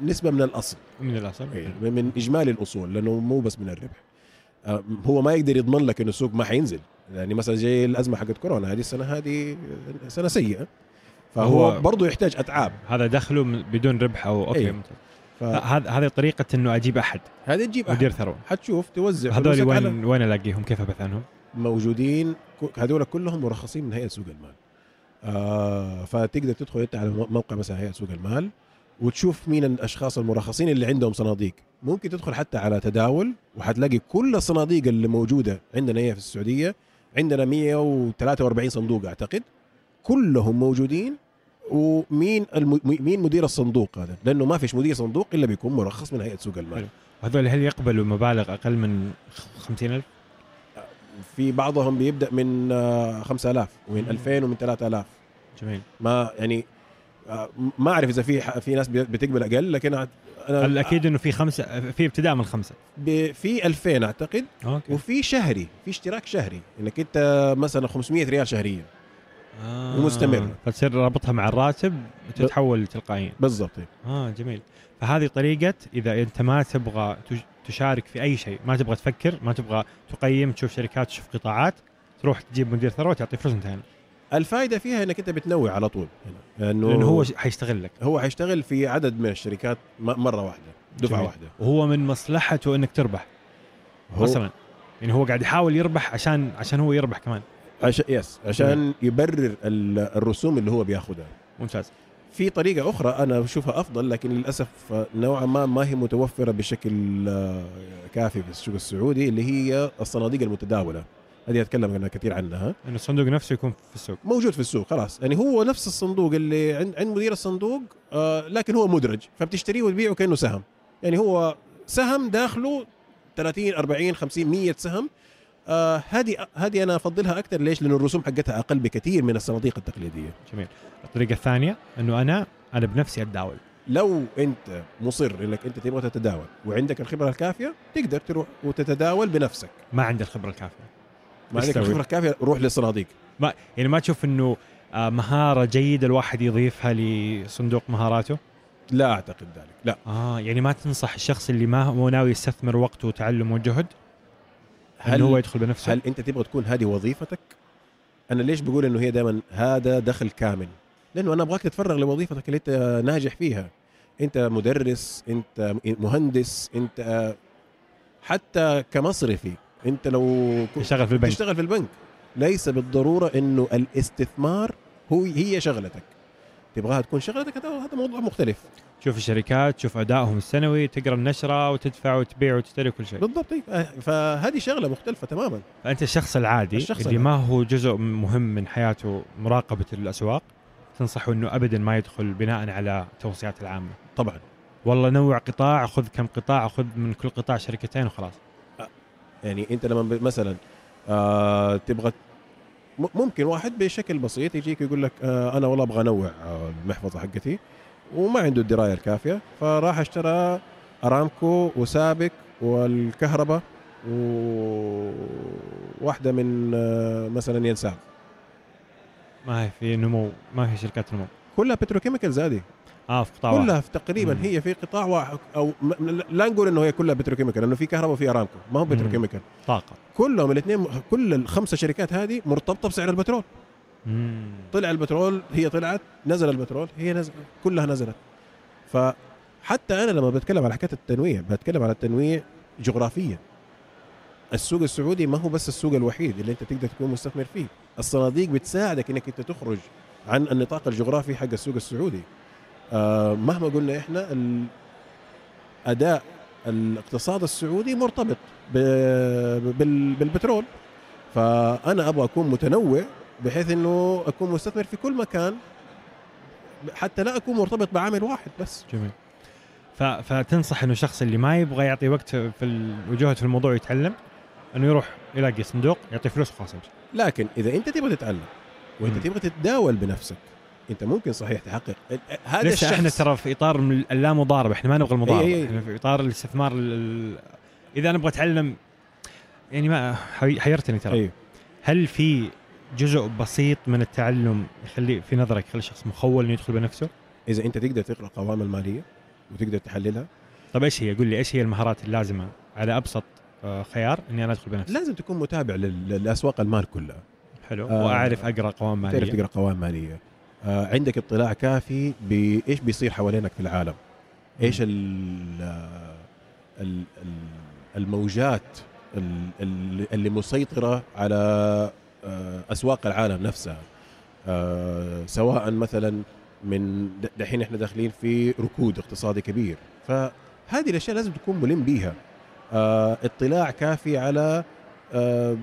نسبة من الأصل. من الأصل. إيه، من إجمالي الأصول لأنه مو بس من الربح. هو ما يقدر يضمن لك إنه السوق ما حينزل. يعني مثلا زي الأزمة حقت كورونا هذه السنة هذه سنة سيئة. فهو هو- برضه يحتاج أتعاب. هذا دخله بدون ربح أو أوكي. ممتاز فهذه هذا هذه طريقة إنه أجيب أحد. تجيب مدير أحد. ثروة. حتشوف توزع هذول فلوسك على وين وين ألاقيهم؟ كيف ابحث عنهم؟ موجودين هذول كلهم مرخصين من هيئة سوق المال. آه فتقدر تدخل أنت على مو- موقع مثلا هيئة سوق المال وتشوف مين الأشخاص المرخصين اللي عندهم صناديق. ممكن تدخل حتى على تداول وحتلاقي كل الصناديق اللي موجودة عندنا هي في السعودية. عندنا 143 صندوق أعتقد. كلهم موجودين. ومين الم... مين مدير الصندوق هذا؟ لأنه ما فيش مدير صندوق إلا بيكون مرخص من هيئة سوق المال. حلو. وهذول هل يقبلوا مبالغ أقل من 50000 في بعضهم بيبدأ من آه، 5000 ومن مم. 2000 ومن 3000 جميل. ما يعني آه، ما أعرف إذا في في ناس بتقبل أقل لكن أنا الاكيد إنه في خمسة في ابتداء من خمسة؟ في 2000 أعتقد أوكي. وفي شهري في اشتراك شهري إنك أنت مثلا 500 ريال شهريا. آه. ومستمر. فتصير رابطها مع الراتب وتتحول تلقائيا. بالضبط. آه جميل. فهذه طريقة إذا أنت ما تبغى تشارك في أي شيء ما تبغى تفكر ما تبغى تقيم تشوف شركات تشوف قطاعات تروح تجيب مدير ثروة تعطيه فلوس انتهينا الفائدة فيها إنك أنت بتنوع على طول. هنا لأنه لأنه هو ش- حيستغلك هو حيشتغل في عدد من الشركات مرة واحدة دفعة جميل. واحدة. وهو من مصلحته إنك تربح. هو مثلا يعني هو قاعد يحاول يربح عشان عشان هو يربح كمان. عشان يس عشان يبرر ال- الرسوم اللي هو بياخذها ممتاز. في طريقة أخرى أنا بشوفها أفضل لكن للأسف نوعا ما ما هي متوفرة بشكل آه، كافي في السوق السعودي اللي هي الصناديق المتداولة. هذه أتكلم عنها كثير عنها. إنه الصندوق نفسه يكون في السوق. موجود في السوق خلاص. يعني هو نفس الصندوق اللي عند عند مدير الصندوق آه لكن هو مدرج فبتشتريه وتبيعه كأنه سهم. يعني هو سهم داخله 30 40 50 100 سهم. آه هذه هذه أنا أفضلها أكثر ليش؟ لأنه الرسوم حقتها أقل بكثير من الصناديق التقليدية. جميل. الطريقة الثانية إنه أنا أنا بنفسي أتداول. لو أنت مصر إنك أنت تبغى تتداول وعندك الخبرة الكافية تقدر تروح وتتداول بنفسك. ما عندي الخبرة الكافية. ما عندك يستوي. الخبره الكافيه روح للصناديق ما يعني ما تشوف إنه آه، مهارة جيدة الواحد يضيفها لصندوق مهاراته لا أعتقد ذلك لا آه يعني ما تنصح الشخص اللي ما هو ناوي يستثمر وقته وتعلم وجهد هل هل هو يدخل بنفسه هل أنت تبغى تكون هذه وظيفتك؟ أنا ليش بقول إنه هي دائما هذا دخل كامل؟ لأنه أنا أبغاك تتفرغ لوظيفتك اللي أنت ناجح فيها. أنت مدرس، أنت مهندس، أنت حتى كمصرفي، انت لو كنت يشتغل في البنك تشتغل في البنك ليس بالضرورة إنه الاستثمار هو هي شغلتك. تبغاها تكون شغلتك هذا موضوع مختلف. تشوف الشركات تشوف أدائهم السنوي تقرأ النشرة وتدفع وتبيع وتشتري كل شيء بالضبط طيب فهذه شغلة مختلفة تماما. فأنت الشخص العادي الشخص اللي العادي. ما هو جزء مهم من حياته مراقبة الأسواق تنصحه إنه ابدا ما يدخل بناء على التوصيات العامة طبعا والله نوع قطاع خذ كم قطاع خذ من كل قطاع شركتين وخلاص يعني انت لما مثلا آه تبغى ممكن واحد بشكل بسيط يجيك يقول لك آه أنا والله أبغى أنوع آه، المحفظة حقتي وما عنده الدراية الكافية فراح اشترى أرامكو وسابك والكهرباء وواحدة من آه مثلا ينساب ما هي في نمو ما هي شركات نمو. كلها بتروكيميكالز هذه آه في قطاع واحد. كلها في تقريبا مم. هي في قطاع واحد أو لا نقول إنه هي كلها petrochemical لأنه في كهرباء وفي أرامكو ما هو. petrochemical طاقة كلهم الاثنين كل الخمسه شركات هذه مرتبطة بسعر البترول مم. طلع البترول هي طلعت نزل البترول هي نزل كلها نزلت فحتى أنا لما بتكلم على حكاية التنويع بتكلم على التنويع جغرافيا السوق السعودي ما هو بس السوق الوحيد اللي أنت تقدر تكون مستثمر فيه الصناديق بتساعدك إنك أنت تخرج عن النطاق الجغرافي حق السوق السعودي. آه مهما قلنا إحنا أداء الاقتصاد السعودي مرتبط بالبترول. فأنا أبغى أكون متنوع بحيث إنه أكون مستثمر في كل مكان حتى لا أكون مرتبط بعامل واحد بس. جميل. فتنصح إنه الشخص اللي ما يبغى يعطي وقت في وجهد في الموضوع يتعلم إنه يروح يلاقي صندوق يعطي فلوس وخلاص. لكن إذا أنت تبغى تتعلم وانت. تبغى تتداول بنفسك انت ممكن صحيح تحقق هذا لسه الشخص إحنا ترى في إطار اللامضاربه إحنا ما نبغى المضاربه إي. إحنا في إطار الاستثمار ال... ال- إذا أنا أبغى أتعلم يعني ما حي- حيرتني ترى أيوه هل في جزء بسيط من التعلم يخلي في نظرك يخلي الشخص مخول إنه يدخل بنفسه؟ إذا أنت تقدر تقرأ قوائم المالية وتقدر تحللها طيب إيش هي؟ قول لي إيش هي المهارات اللازمة على أبسط آه، خيار إني أنا أدخل بنفسي؟ لازم تكون متابع لل- لاسواق المال كلها حلو. آه، وأعرف أقرأ قوائم تعرف ماليه تقرأ قوائم مالية. آه عندك اطلاع كافي بايش بيصير حوالينك في العالم؟ إيش ال ال- الموجات ال- ال- اللي مسيطرة على آه، أسواق العالم نفسها؟ آه، سواء مثلا من دحين إحنا داخلين في ركود اقتصادي كبير. فهذه الأشياء لازم تكون ملم بيها. آه، اطلاع كافي على آه،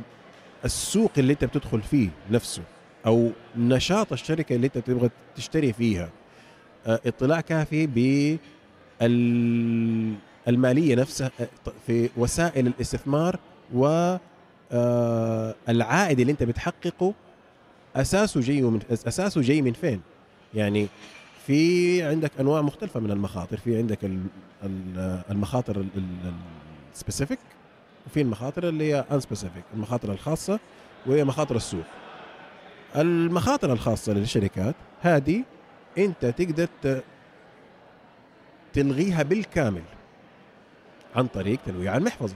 السوق اللي انت بتدخل فيه نفسه أو نشاط الشركة اللي انت تبغى تشتري فيها آه، اطلاع كافي بالماليه نفسها آه، في وسائل الاستثمار و آه، العائد اللي انت بتحققه أساسه جاي من أساسه جاي من فين؟ يعني في عندك أنواع مختلفة من المخاطر في عندك ال- ال- المخاطر ال specific وفي المخاطر اللي هي unspecific المخاطر الخاصة وهي مخاطر السوق. المخاطر الخاصة للشركات هذه أنت تقدر تلغيها بالكامل عن طريق تنويع المحفظة.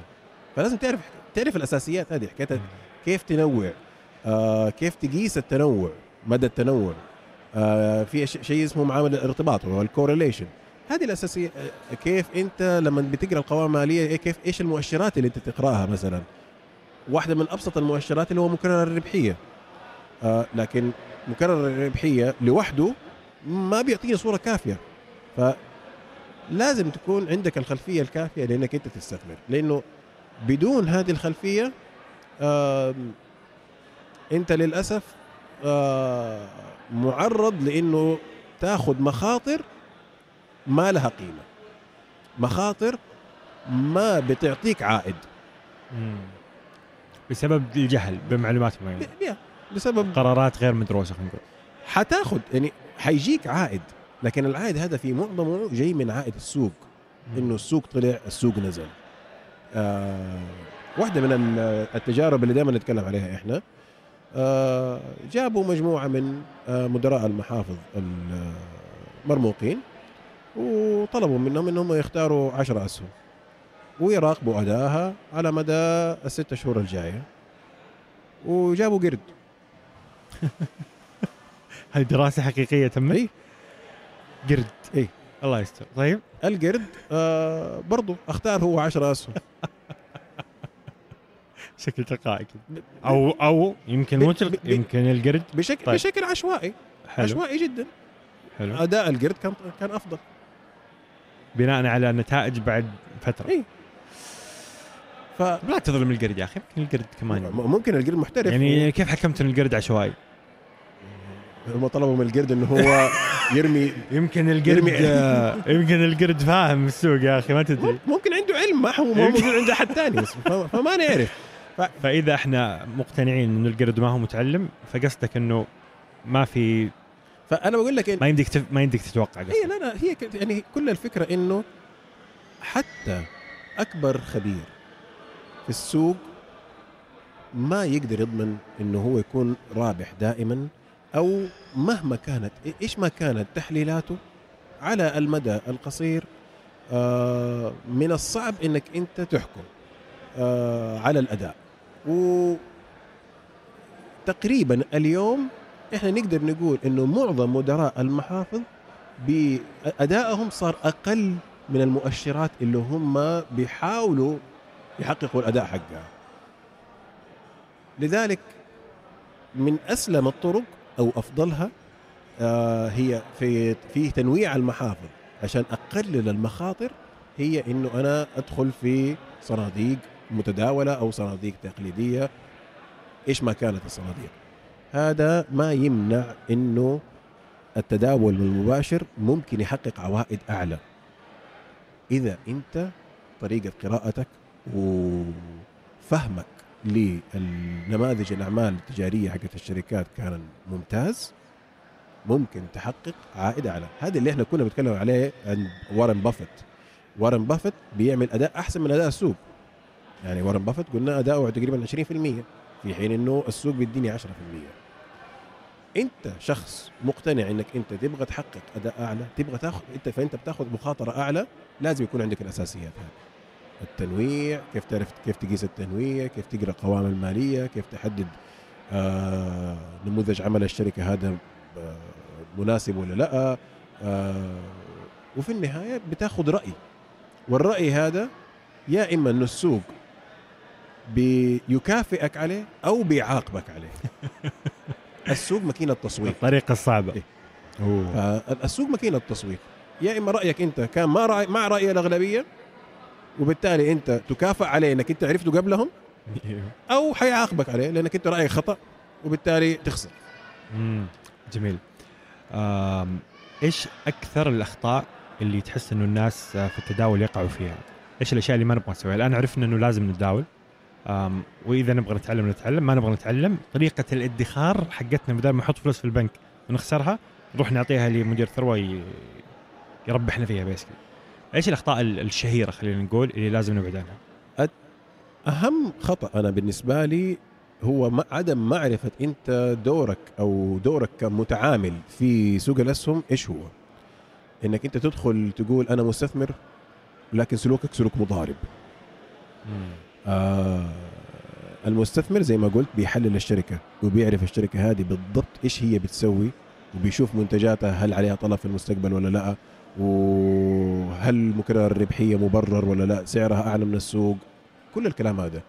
فلازم تعرف تعرف الأساسيات هذه حكاية كيف تنوع آه كيف تقيس التنوع مدى التنوع. آه في شيء اسمه معامل الارتباط وهو الكورليشن هذه الأساسية. آه، كيف أنت لما بتقرأ القوائم المالية إيه كيف إيش المؤشرات اللي أنت تقرأها مثلا؟ واحدة من أبسط المؤشرات اللي هو مكرر الربحية. آه لكن مكرر الربحية لوحده ما بيعطيني صورة كافية. فلازم تكون عندك الخلفية الكافية لأنك أنت تستثمر. لأنه بدون هذه الخلفية آم، أنت للأسف آه، معرض لأنه تاخذ مخاطر ما لها قيمة. مخاطر ما بتعطيك عائد. مم. بسبب الجهل بمعلومات معينة. بسبب قرارات غير مدروسة خلينا نقول. حتاخذ يعني حيجيك عائد لكن العائد هذا في معظمه جاي من عائد السوق. إنه السوق طلع السوق نزل. آه واحدة من ال- التجارب اللي دائما نتكلم عليها إحنا. آه جابوا مجموعة من آه مدراء المحافظ المرموقين وطلبوا منهم إنهم يختاروا عشرة أسهم. ويراقبوا أدائها على مدى الست شهور الجاية. وجابوا قرد. (laughs) هذه دراسة حقيقية تمت؟ اي قرد. إيه. الله يستر. طيب. القرد آه برضو أختار هو 10 أسهم. (laughs) شكل تلقائي كذا أو أو يمكن مو يمكن القرد. بشكل. طيب. بشكل عشوائي. حلو. عشوائي جدا. حلو. أداء القرد كان كان أفضل. بناء على نتائج بعد فترة. إيه. ف لا تظلم القرد يا أخي يمكن القرد كمان. ممكن القرد محترف. يعني كيف حكمت إن القرد عشوائي؟ هم طلبوا من القرد إنه هو يرمي (laughs) يمكن القرد يرمي- (laughs) يمكن القرد فاهم السوق يا أخي ما تدري. مم- ممكن عنده علم ما هو ما موجود عند أحد ثاني ف- فما نعرف. فإذا إحنا مقتنعين إنه القرد ما هو متعلم فقصدك إنه ما في فأنا بقول لك إن ما يمديك تف... ما يمديك تتوقع هي لا لا هي ك- يعني كل الفكرة إنه حتى أكبر خبير في السوق ما يقدر يضمن إنه هو يكون رابح دائما أو مهما كانت إيش ما كانت تحليلاته على المدى القصير آه، من الصعب إنك أنت تحكم آه، على الأداء. و تقريبا اليوم إحنا نقدر نقول إنه معظم مدراء المحافظ بادائهم صار أقل من المؤشرات اللي هم بيحاولوا يحققوا الأداء حقها. لذلك من أسلم الطرق أو أفضلها آه، هي في في تنويع المحافظ. عشان أقلل المخاطر هي إنه أنا أدخل في صناديق متداولة أو صناديق تقليدية. إيش ما كانت الصناديق؟ هذا ما يمنع إنه التداول المباشر ممكن يحقق عوائد أعلى. إذا أنت طريقة قراءتك وفهمك للنماذج الأعمال التجارية حقت الشركات كان ممتاز ممكن تحقق عائد أعلى. هذا اللي إحنا كنا بنتكلم عليه عن وارن بافيت. وارن بافيت بيعمل أداء أحسن من أداء السوق. يعني وارن بافيت قلنا أداؤه تقريبا 20% في حين إنه السوق بيديني 10% انت شخص مقتنع انك انت تبغى تحقق اداء اعلى تبغى تاخذ انت فانت بتاخذ مخاطرة اعلى لازم يكون عندك الاساسيات هذه. التنويع كيف تعرف كيف تقيس التنويع كيف تقرأ قوائم المالية كيف تحدد آه نموذج عمل الشركة هذا آه مناسب ولا لا آه وفي النهاية بتاخذ رأي. والرأي هذا يا إما انه السوق بيكافئك عليه أو بيعاقبك عليه. (laughs) السوق ماكينه تصويت الطريقة الصعبة إيه. أوه. فالسوق ماكينه تصويت يا إما رأيك أنت كان ما رأي مع رأي الأغلبية وبالتالي أنت تكافئ عليه إنك أنت عرفته قبلهم أو حيعاقبك عليه لأنك أنت رأيك خطأ وبالتالي تخسر مم. جميل إيش أكثر الأخطاء اللي تحس إنه الناس في التداول يقعوا فيها؟ إيش الأشياء اللي ما نبغى نسويها؟ الآن عرفنا إنه لازم نتداول وإذا نبغى نتعلم نتعلم. ما نبغى نتعلم طريقة الادخار حقتنا بدل ما نحط فلوس في البنك ونخسرها نروح نعطيها لمدير ثروة يربحنا فيها بيسكلي إيش الأخطاء ال- الشهيرة خلينا نقول اللي لازم نبعد عنها؟ أهم خطأ أنا بالنسبة لي هو عدم معرفة أنت دورك أو دورك كمتعامل في سوق الأسهم إيش هو. إنك أنت تدخل تقول أنا مستثمر لكن سلوكك سلوك مضارب. آه المستثمر زي ما قلت بيحلل الشركة وبيعرف الشركة هذه بالضبط إيش هي بتسوي وبيشوف منتجاتها هل عليها طلب في المستقبل ولا لأ وهل مكرر الربحيه مبرر ولا لأ سعرها أعلى من السوق كل الكلام هذا.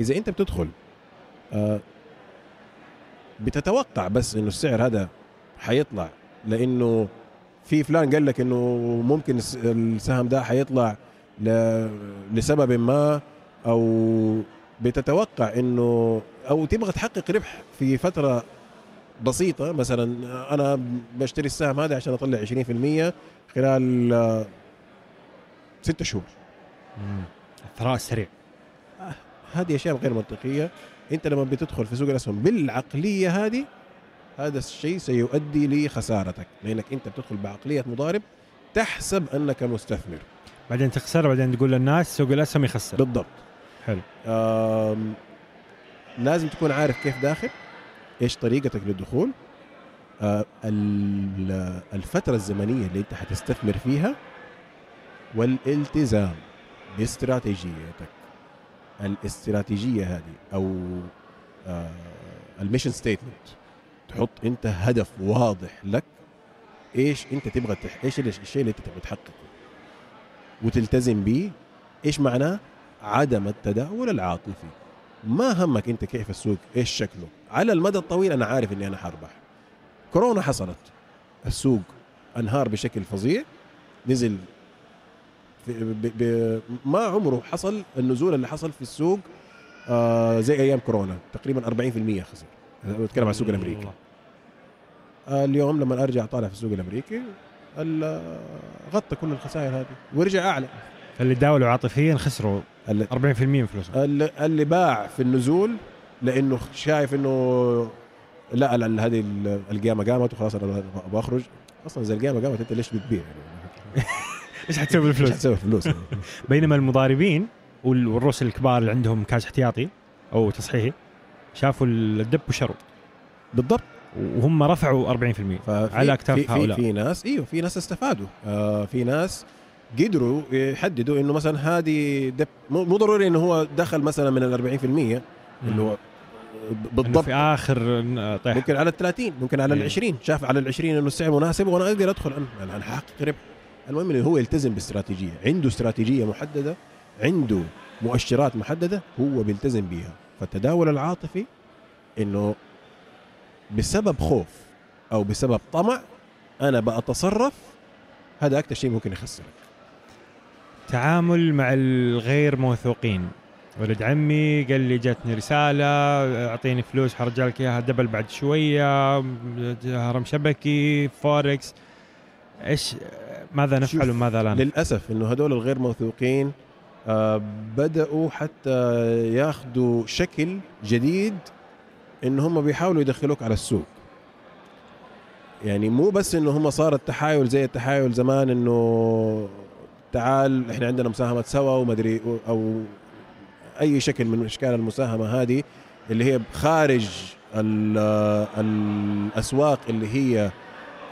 إذا أنت بتدخل آه بتتوقع بس إنه السعر هذا حيطلع لأنه في فلان قال لك إنه ممكن الس- السهم ده حيطلع لسبب ما أو بتتوقع إنه أو تبغى تحقق ربح في فترة بسيطة؟ مثلا أنا بشتري السهم هذا عشان أطلع 20% خلال آه، ستة شهور. الثراء السريع هذه أشياء غير منطقية. أنت لما بتدخل في سوق الأسهم بالعقلية هذه هذا الشيء سيؤدي لخسارتك لأنك أنت بتدخل بعقلية مضارب تحسب أنك مستثمر. بعدين تخسر بعدين تقول للناس سوق الأسهم يخسر. بالضبط. حلو. لازم تكون عارف كيف داخل إيش طريقتك للدخول آه، ال- الفترة الزمنية اللي أنت حتستثمر فيها والالتزام باستراتيجيتك. الاستراتيجية هذه أو آه، ال mission statement. تحط أنت هدف واضح لك إيش أنت تبغى تح... إيش الشيء اللي أنت تبغى تحققه. وتلتزم به إيش معناه؟ عدم التداول العاطفي. ما همك انت كيف السوق؟ إيش شكله؟ على المدى الطويل أنا عارف إني أنا حربح. كورونا حصلت. السوق انهار بشكل فظيع. نزل في ب ب ما عمره حصل النزول اللي حصل في السوق آه زي أيام كورونا. تقريبا 40% خسر. بتكلم عن السوق الأمريكي. آه اليوم لما أرجع طالع في السوق الأمريكي ال- غطى كل الخسائر هذه. ورجع أعلى. فاللي داولوا عاطفيا خسروا ال- 40% من فلوسهم اللي, اللي باع في النزول لأنه شايف إنه لا لا هذه ال- القيامه قامت وخلاص أنا بخرج أصلا اذا القيامه قامت أنت ليش بتبيع يعني (laughs) إيش حتسوي إيش بالفلوس؟ حتسوي فلوس يعني؟ (laughs) بينما المضاربين وال- والروس الكبار اللي عندهم كاش احتياطي أو تصحيحي شافوا الدب وشروا بالضبط وهم رفعوا 40% ففي على أكتاف في, في, هؤلاء. في ناس إيوه في ناس استفادوا آه في ناس قدروا يحددوا إنه مثلا هذه دب مو ضروري إنه هو دخل مثلا من ال 40% اللي هو بالضبط. في آخر طيح. ممكن على ال 30 ممكن على ال إيه. 20 شاف على ال 20 إنه السعر مناسب وأنا أقدر أدخل. أنا أنا ربح. المهم إنه هو يلتزم باستراتيجية. عنده استراتيجية محددة عنده مؤشرات محددة هو بيلتزم بيها. فالتداول العاطفي إنه بسبب خوف أو بسبب طمع أنا بتصرف هذا أكثر شيء ممكن يخسرك. تعامل مع الغير موثوقين. ولد عمي قال لي جاتني رسالة أعطيني فلوس حرجع لك إياها دبل بعد شوية هرم شبكي فوركس. إيش ماذا نفعل وماذا لا نفعل؟ للأسف إنه هدول الغير موثوقين آه بدأوا حتى ياخذوا شكل جديد إن هم بيحاولوا يدخلوك على السوق. يعني مو بس إنه هم صار التحايل زي التحايل زمان إنه تعال إحنا عندنا مساهمة سوا ومدري أو أي شكل من أشكال المساهمة هذه اللي هي خارج ال- الأسواق اللي هي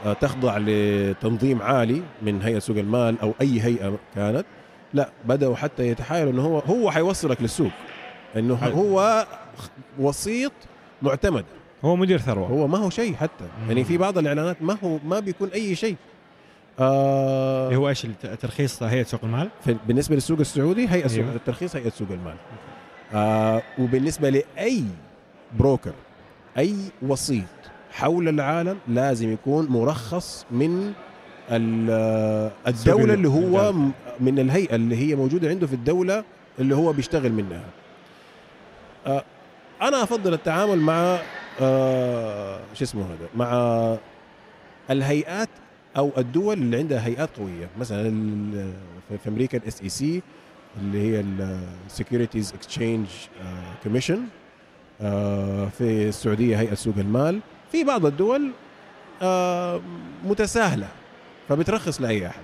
آه، تخضع لتنظيم عالي من هيئة سوق المال أو أي هيئة كانت. لا بدأوا حتى يتحايلوا إنه هو هو حيوصلك للسوق إنه. هو وسيط معتمد. هو مدير ثروة. هو ما هو شيء حتى. يعني في بعض الإعلانات ما هو ما بيكون أي شيء. آه اللي هو إيش الت- ترخيص هيئة سوق المال؟ في بالنسبة للسوق السعودي هيئة سوق أيوه. الترخيص هيئة سوق المال آه وبالنسبة لأي بروكر أي وسيط حول العالم لازم يكون مرخص من ال- الدولة اللي هو الدولة. م- من الهيئة اللي هي موجودة عنده في الدولة اللي هو بيشتغل منها آه أنا أفضل التعامل مع آه شو اسمه هذا مع الهيئات أو الدول اللي عندها هيئات قوية مثلا في- أمريكا ال SEC اللي هي ال Securities Exchange Commission في السعودية هيئة سوق المال. في بعض الدول آه، متساهلة فبترخص لأي أحد.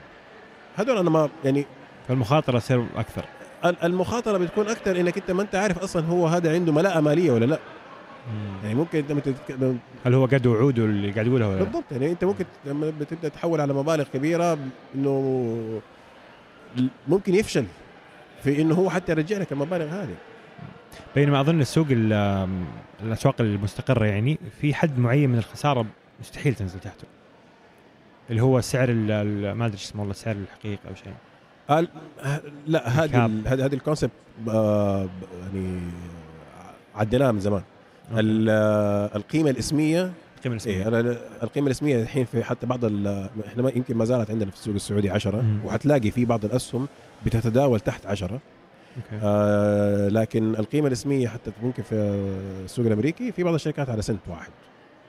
هذول أنا ما يعني فالمخاطرة تصير أكثر. ال- المخاطرة بتكون أكثر إنك أنت ما أنت عارف أصلا هو هذا عنده ملاءة مالية ولا لأ. يعني ممكن انت متتك- هل هو قد وعوده اللي قاعد يقولها ولا لا؟ بالضبط يعني انت ممكن لما بتبدا تحول على مبالغ كبيرة انه ممكن يفشل في انه هو حتى يرجع لك المبالغ هذه. بينما أظن السوق ال- الأسواق المستقرة يعني في حد معين من الخسارة مستحيل تنزل تحته. اللي هو ال- ما أدري اسمه والله السعر الحقيقي أو شيء. لا هذه هذه الكونسبت آه، يعني عديناها من زمان. القيمة الإسمية. القيمة الإسمية. أنا القيمة الإسمية الحين في حتى بعض إحنا ما يمكن ما زالت عندنا في السوق السعودي 10 مم. وحتلاقي في بعض الأسهم بتتداول تحت 10 أوكي. آه لكن القيمة الإسمية حتى ممكن في السوق الأمريكي في بعض الشركات على سنت واحد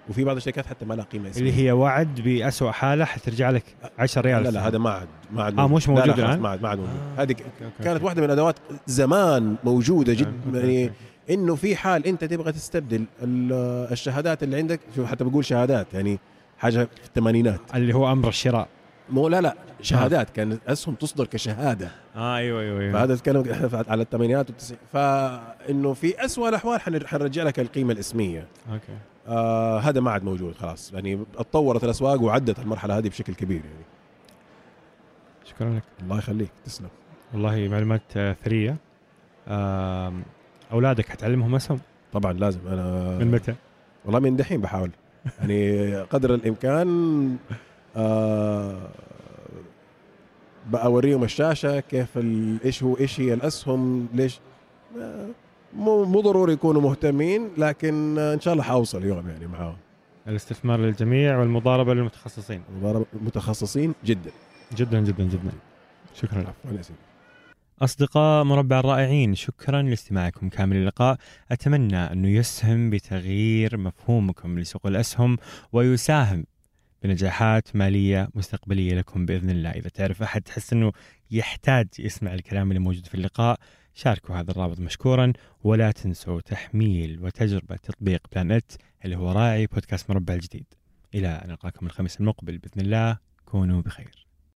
وفي بعض الشركات حتى ما لها قيمة إسمية. اللي هي وعد بأسوأ حالة حترجع لك 10 ريال لا لا هذا ما عاد ما عاد آه، مش موجود الآن؟ ما عاد ما عاد موجود. آه، هذه أوكي، أوكي، كانت أوكي. واحدة من أدوات زمان موجودة أوكي، جدا أوكي، يعني أوكي. إنه في حال أنت تبغى تستبدل ال- الشهادات اللي عندك شوف حتى بقول شهادات يعني حاجة في الثمانينات. اللي هو أمر الشراء. مو لا لا شهادات كانت أسهم تصدر كشهادة. آه أيوه أيوه, أيوة. فهذا تتكلم (laughs) على الثمانينات والتسعينات فإنه في اسوء الأحوال حنر- حنرجع لك القيمة الإسمية. أوكي. آه هذا ما عاد موجود خلاص. يعني اتطورت الأسواق وعدت المرحلة هذه بشكل كبير يعني. شكرا لك. الله يخليك. تسلم. والله معلومات آه، ثرية. آم، أولادك حتعلمهم أسهم؟ طبعا لازم. أنا من متى؟ والله من دحين بحاول. يعني قدر الإمكان آه بأوريهم الشاشة كيف إيش هو إيش هي الأسهم ليش؟ آه، مو مو ضروري يكونوا مهتمين لكن إن شاء الله حأوصل يوم يعني معاهم. الاستثمار للجميع والمضاربة للمتخصصين. مضاربة- متخصصين جدا. جدا جدا جدا. شكرا. لك عفوا يا سيدي. أصدقاء مربع الرائعين شكرا لاستماعكم. كامل اللقاء. أتمنى أنه يسهم بتغيير مفهومكم لسوق الأسهم ويساهم بنجاحات مالية مستقبلية لكم بإذن الله. إذا تعرف أحد تحس أنه يحتاج يسمع الكلام اللي موجود في اللقاء شاركوا هذا الرابط مشكورا. ولا تنسوا تحميل وتجربة تطبيق بلان إت اللي هو راعي بودكاست مربع الجديد. إلى أن نلقاكم الخميس المقبل بإذن الله. كونوا بخير.